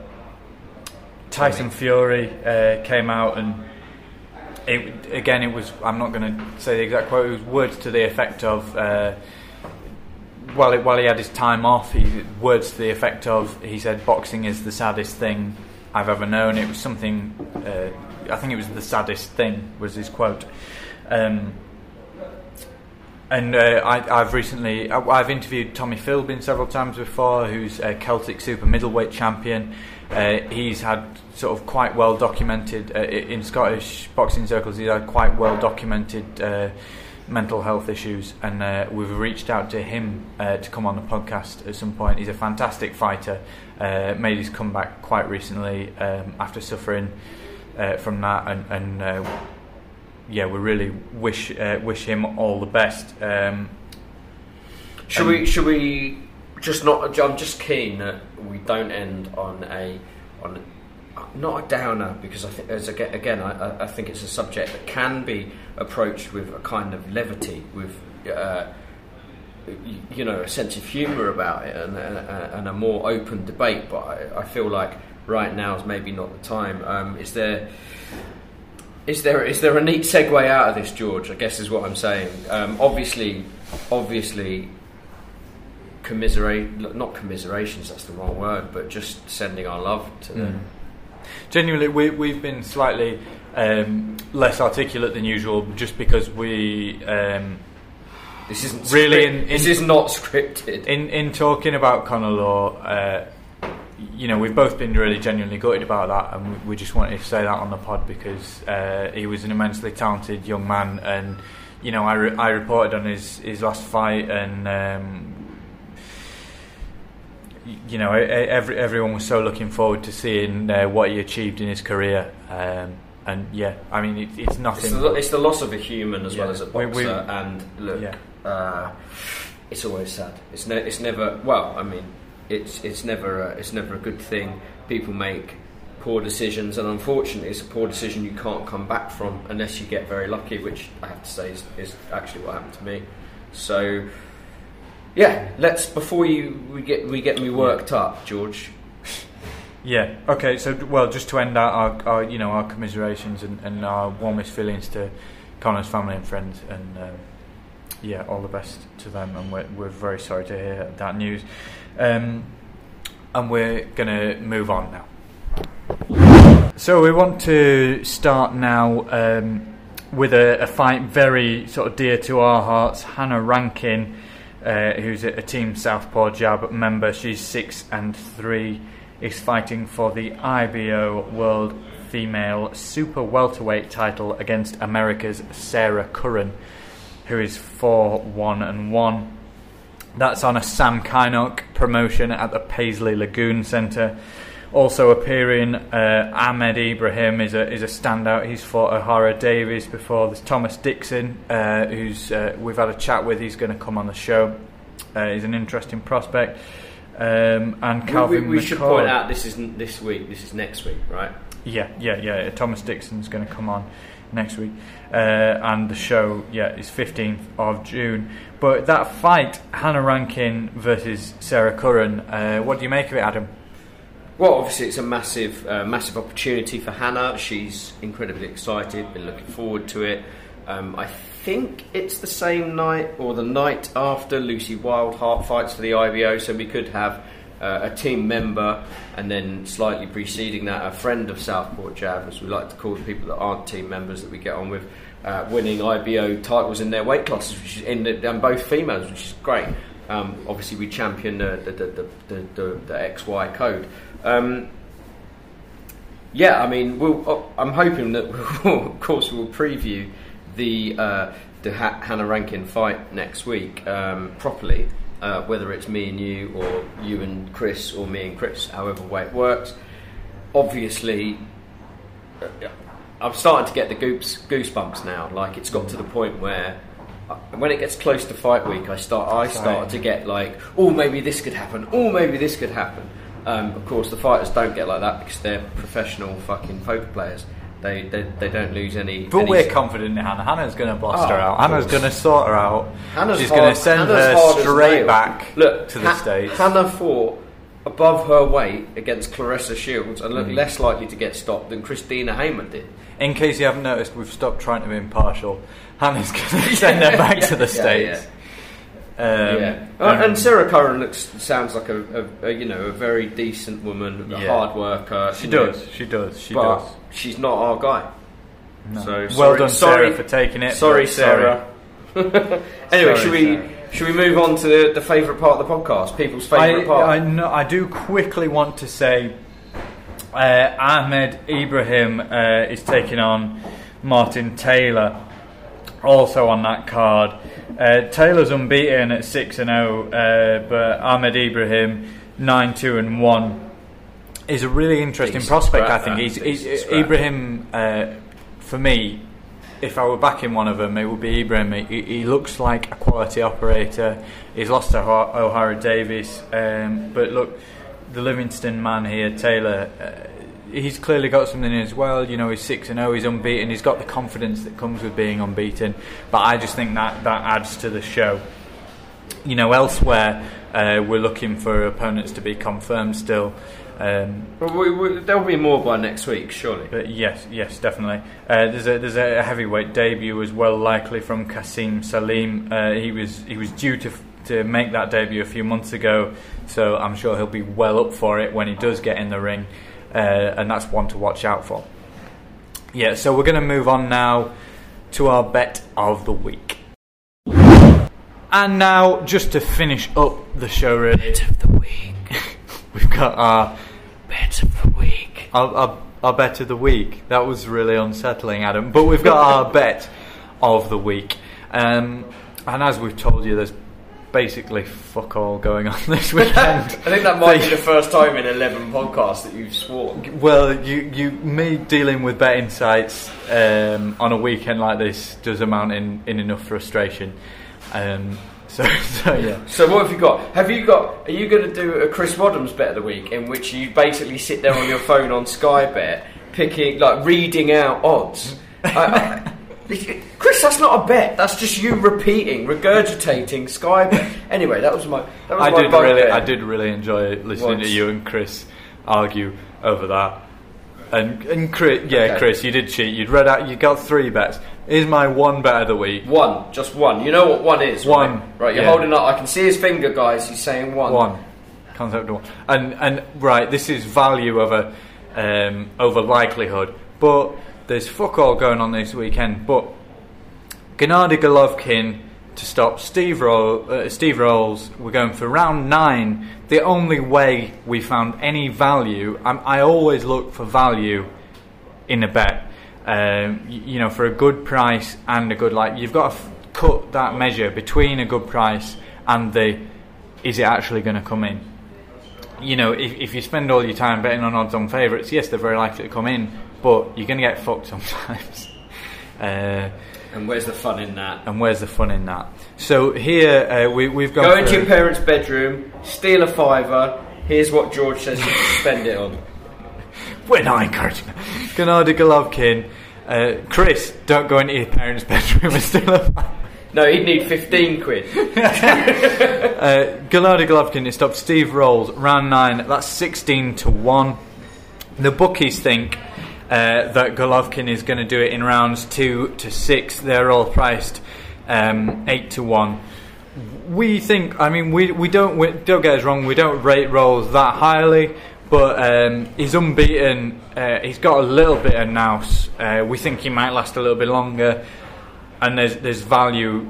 Tyson Fury uh, came out and it, again it was I'm not going to say the exact quote it was words to the effect of uh, while it, while he had his time off he words to the effect of he said boxing is the saddest thing I've ever known it was something uh, I think it was the saddest thing was his quote um, and uh, I, have recently I've interviewed Tommy Philbin several times before, who's a Celtic super middleweight champion. Uh, he's had sort of quite well documented uh, in Scottish boxing circles. He's had quite well documented uh, mental health issues, and uh, we've reached out to him uh, to come on the podcast at some point. He's a fantastic fighter. made his comeback quite recently um, after suffering from that, and. and yeah, we really wish uh, wish him all the best. Um, should we? Should we just not? I'm just keen that we don't end on a on a, not a downer because I think as again I, I think it's a subject that can be approached with a kind of levity with. Uh, you know, a sense of humour about it and, and, and, a more open debate, but I, I, feel like right now is maybe not the time. Um, is there is there is there a neat segue out of this, George? I guess is what I'm saying. Um, obviously, obviously, commiserate not commiserations. That's the wrong word, but just sending our love to them. Genuinely, we, we've been slightly um, less articulate than usual, just because we um, This isn't Really, script- in- this is not scripted. In in talking about Connor Law, uh, you know, we've both been really genuinely gutted about that, and we, we just wanted to say that on the pod because uh, he was an immensely talented young man, and you know, I, re- I reported on his, his last fight, and um, you know, every, everyone was so looking forward to seeing uh, what he achieved in his career, um, and yeah, I mean, it, it's nothing. It's the, it's the loss of a human as well as a We- boxer, we- and look, yeah. uh, it's always sad. It's ne- it's never well. I mean, it's it's never a, it's never a good thing. People make poor decisions, and unfortunately, it's a poor decision you can't come back from unless you get very lucky, which I have to say is, is actually what happened to me. So, yeah, let's before you we get we get me worked up, George. Yeah. Okay. So, well, just to end out our, our you know, our commiserations and, and our warmest feelings to Connor's family and friends, and um, yeah, all the best to them. And we're, we're very sorry to hear that news. Um, and we're gonna move on now. So we want to start now um, with a, a fight very sort of dear to our hearts. Hannah Rankin, uh, who's a, Team Southpaw Jab member, she's six and three, is fighting for the IBO World Female Super Welterweight title against America's Sarah Curran, who is four one and one. That's on a Sam Kynoch promotion at the Paisley Lagoon Centre. Also appearing, uh, Ahmed Ibrahim is a is a standout. He's fought O'Hara Davies before. There's Thomas Dixon, uh, who's uh, we've had a chat with. He's going to come on the show. Uh, he's an interesting prospect. Um, and We- Calvin we, we should point out this isn't this week. This is next week, right? Yeah, yeah, yeah. Thomas Dixon's going to come on next week, uh, and the show, yeah, is fifteenth of June. But that fight, Hannah Rankin versus Sarah Curran, uh, what do you make of it, Adam? Well, obviously, it's a massive, uh, massive opportunity for Hannah. She's incredibly excited, been looking forward to it. Um, I think it's the same night or the night after Lucy Wildheart fights for the IBO, so we could have uh, a team member and then slightly preceding that, a friend of Southpaw Jab, as we like to call the people that aren't team members that we get on with, uh, winning IBO titles in their weight classes, which is in the, and both females, which is great. Um, obviously, we champion the, the, the, the, the XY code. Um, yeah, I mean, we'll, uh, I'm hoping that, we'll, of course, we'll preview the uh, the ha- Hannah Rankin fight next week um, properly. Uh, whether it's me and you, or you and Chris, or me and Chris, however way it works. Obviously, uh, I'm starting to get the goose, goosebumps now. Like it's got to the point where. uh, When it gets close to fight week, I start. I start to get like, oh, maybe this could happen. Oh, maybe this could happen. Um, of course, the fighters don't get like that because they're professional fucking poker players. They they, they don't lose any. But any- we're confident in Hannah. Hannah's going to blast Oh, her out. Hannah's going to sort her out. Hannah's She's going to send Hannah's her straight back Look, to the Ha- States. Hannah fought above her weight against Claressa Shields and Mm. looked less likely to get stopped than Christina Hammer did. In case you haven't noticed, we've stopped trying to be impartial. Hannah's going to send her back to the Yeah, States. Um, yeah. Uh, um, and Sarah Curran looks sounds like a, a, a you know a very decent woman, a Yeah. hard worker. She does. She does. She but does. she's not our guy. No. So well sorry- done, sorry- Sarah, for taking it. Sorry, Sarah. anyway, Sorry, should we Sarah. should we move on to the, the favourite part of the podcast? People's favourite I, part. I, know, I do quickly want to say uh, Ahmed Ibrahim uh, is taking on Martin Taylor, also on that card. Uh, Taylor's unbeaten at six and zero, uh, but Ahmed Ibrahim nine two and one is a really interesting prospect. I think he's, he's Ibrahim. Uh, for me, if I were backing one of them, it would be Ibrahim. He, he looks like a quality operator. He's lost to O'Hara Davies, um, but look, the Livingston man here, Taylor. Uh, He's clearly got something as well. You know, he's six and zero. He's unbeaten. He's got the confidence that comes with being unbeaten. But I just think that that adds to the show. You know, elsewhere uh, we're looking for opponents to be confirmed still. Um, Well, we, we, there'll be more by next week, surely. but yes, yes, definitely. Uh, there's a there's a heavyweight debut as well, likely from Kasim Salim. Uh, he was he was due to to make that debut a few months ago, so I'm sure he'll be well up for it when he does get in the ring, uh, and that's one to watch out for. Yeah, so we're going to move on now to our bet of the week. And now, just to finish up the show, really, bet of the week. we've got our bet of the week. Our, our, our bet of the week. That was really unsettling, Adam. But we've got our bet of the week. Um, and as we've told you, there's basically fuck all going on this weekend. I think that might be the first time in 11 podcasts that you've sworn. Well, you, you, me dealing with betting sites um, on a weekend like this does amount in, in enough frustration. Um, so, so yeah. So what have you got? Have you got? Are you going to do a Chris Wadham's bet of the week, in which you basically sit there on your phone on Sky Bet, picking like reading out odds? I, I, Chris, that's not a bet. That's just you repeating, regurgitating Sky Bet. Anyway, that was my. That was I my did really, I did really enjoy listening Once. to you and Chris argue over that. And and Chris, yeah, Okay. Chris, you did cheat. You'd read out. You got three bets. Is my one bet of the week. One, just one. You know what one is? One, Right, right you're yeah. holding up. I can see his finger, guys. He's saying one. One concept of one. And and right, this is value over um, over likelihood. But there's fuck all going on this weekend. But Gennady Golovkin to stop Steve Roll, uh, Steve Rolls. We're going for round nine. The only way we found any value. i I always look for value in a bet. Um, you know, for a good price and a good like, you've got to f- cut that measure between a good price and the is it actually going to come in. You know, if, if you spend all your time betting on odds on favourites, yes, they're very likely to come in, but you're going to get fucked sometimes. uh, And where's the fun in that? and where's the fun in that? So here uh, we, we've gone. Go into your parents' bedroom, steal a fiver. Here's what George says you spend it on. We're not encouraging that. Gennady Golovkin. Uh, Chris, don't go into your parents' bedroom and steal a fiver. No, he'd need 15 quid. Uh, Gennady Golovkin to stop Steve Rolls, round nine. That's 16 to 1. The bookies think uh, that Golovkin is going to do it in rounds 2 to 6. They're all priced um, 8 to 1. We think, I mean, we, we don't we, don't get us wrong, we don't rate Rolls that highly, but um, he's unbeaten. Uh, he's got a little bit of nous. Uh, we think he might last a little bit longer and there's there's value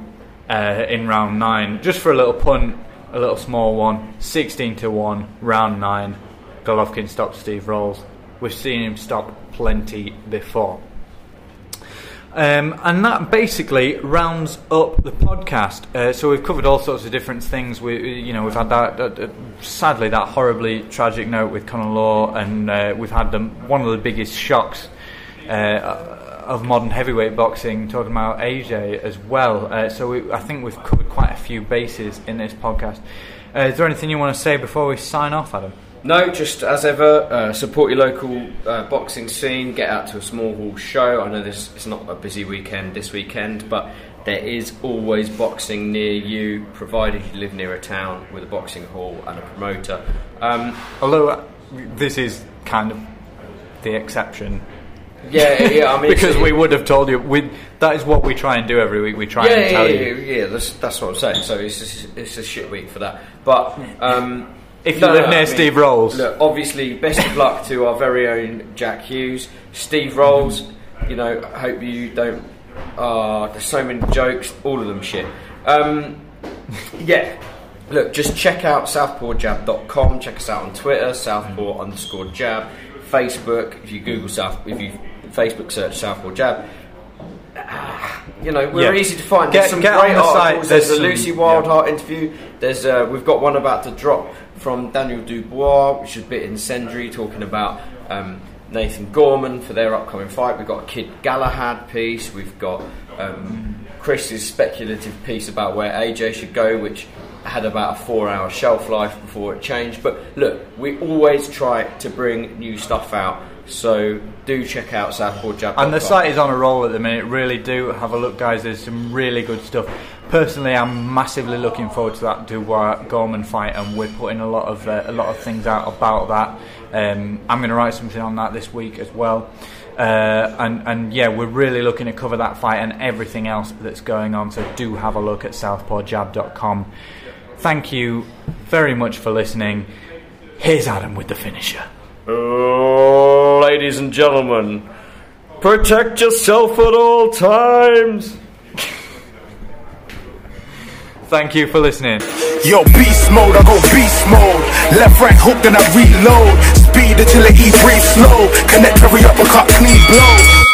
uh, in round nine. Just for a little punt, a little small one, sixteen to one, round nine. Golovkin stops Steve Rolls. We've seen him stop plenty before. Um, and that basically rounds up the podcast. Uh, so we've covered all sorts of different things. We, you know, we've had that, sadly that horribly tragic note with Connor Law, and uh, we've had them one of the biggest shocks uh, of modern heavyweight boxing, talking about AJ as well. Uh, so we, I think we've covered quite a few bases in this podcast. Uh, is there anything you want to say before we sign off, Adam? No, just as ever, uh, support your local uh, boxing scene. Get out to a small hall show. I know this is not a busy weekend this weekend, but there is always boxing near you, provided you live near a town with a boxing hall and a promoter. Um, Although uh, this is kind of the exception yeah, yeah. I mean, because we would have told you. We, that is what we try and do every week. We try yeah, and tell yeah, you. yeah, That's, that's what I'm saying. So it's a, it's a shit week for that. But um, If you live near Steve Rolls. look, obviously, best of luck to our very own Jack Hughes, Steve Rolls. You know, I hope you don't. Uh, there's so many jokes, all of them shit. Um, yeah. Look, just check out southpawjab.com. Check us out on Twitter, southpaw underscore jab. Facebook, if you Google South, if you Facebook search Southpaw Jab, ah, you know we're Yeah. easy to find. Get- There's some get on great the site. articles. There's, There's a Lucy yeah. Wildheart interview. There's uh, we've got one about to drop from Daniel Dubois, which is a bit incendiary, talking about um, Nathan Gorman for their upcoming fight. We've got a Kid Galahad piece. We've got um, Chris's speculative piece about where AJ should go, which had about a four-hour shelf life before it changed. But look, we always try to bring new stuff out. So do check out Southport And the site is on a roll at the minute. Really do have a look, guys. There's some really good stuff. Personally, I'm massively looking forward to that Dubois Gorman fight, and we're putting a lot of uh, a lot of things out about that. Um, I'm going to write something on that this week as well. Uh, and and yeah, we're really looking to cover that fight and everything else that's going on. So do have a look at southpawjab.com. Thank you very much for listening. Here's Adam with the finisher. Ladies and gentlemen, protect yourself at all times. Thank you for listening. Yo, beast mode, I go beast mode. Left, right hook, then I reload. Speed until it E breathe slow. Connect every uppercut, clean blow.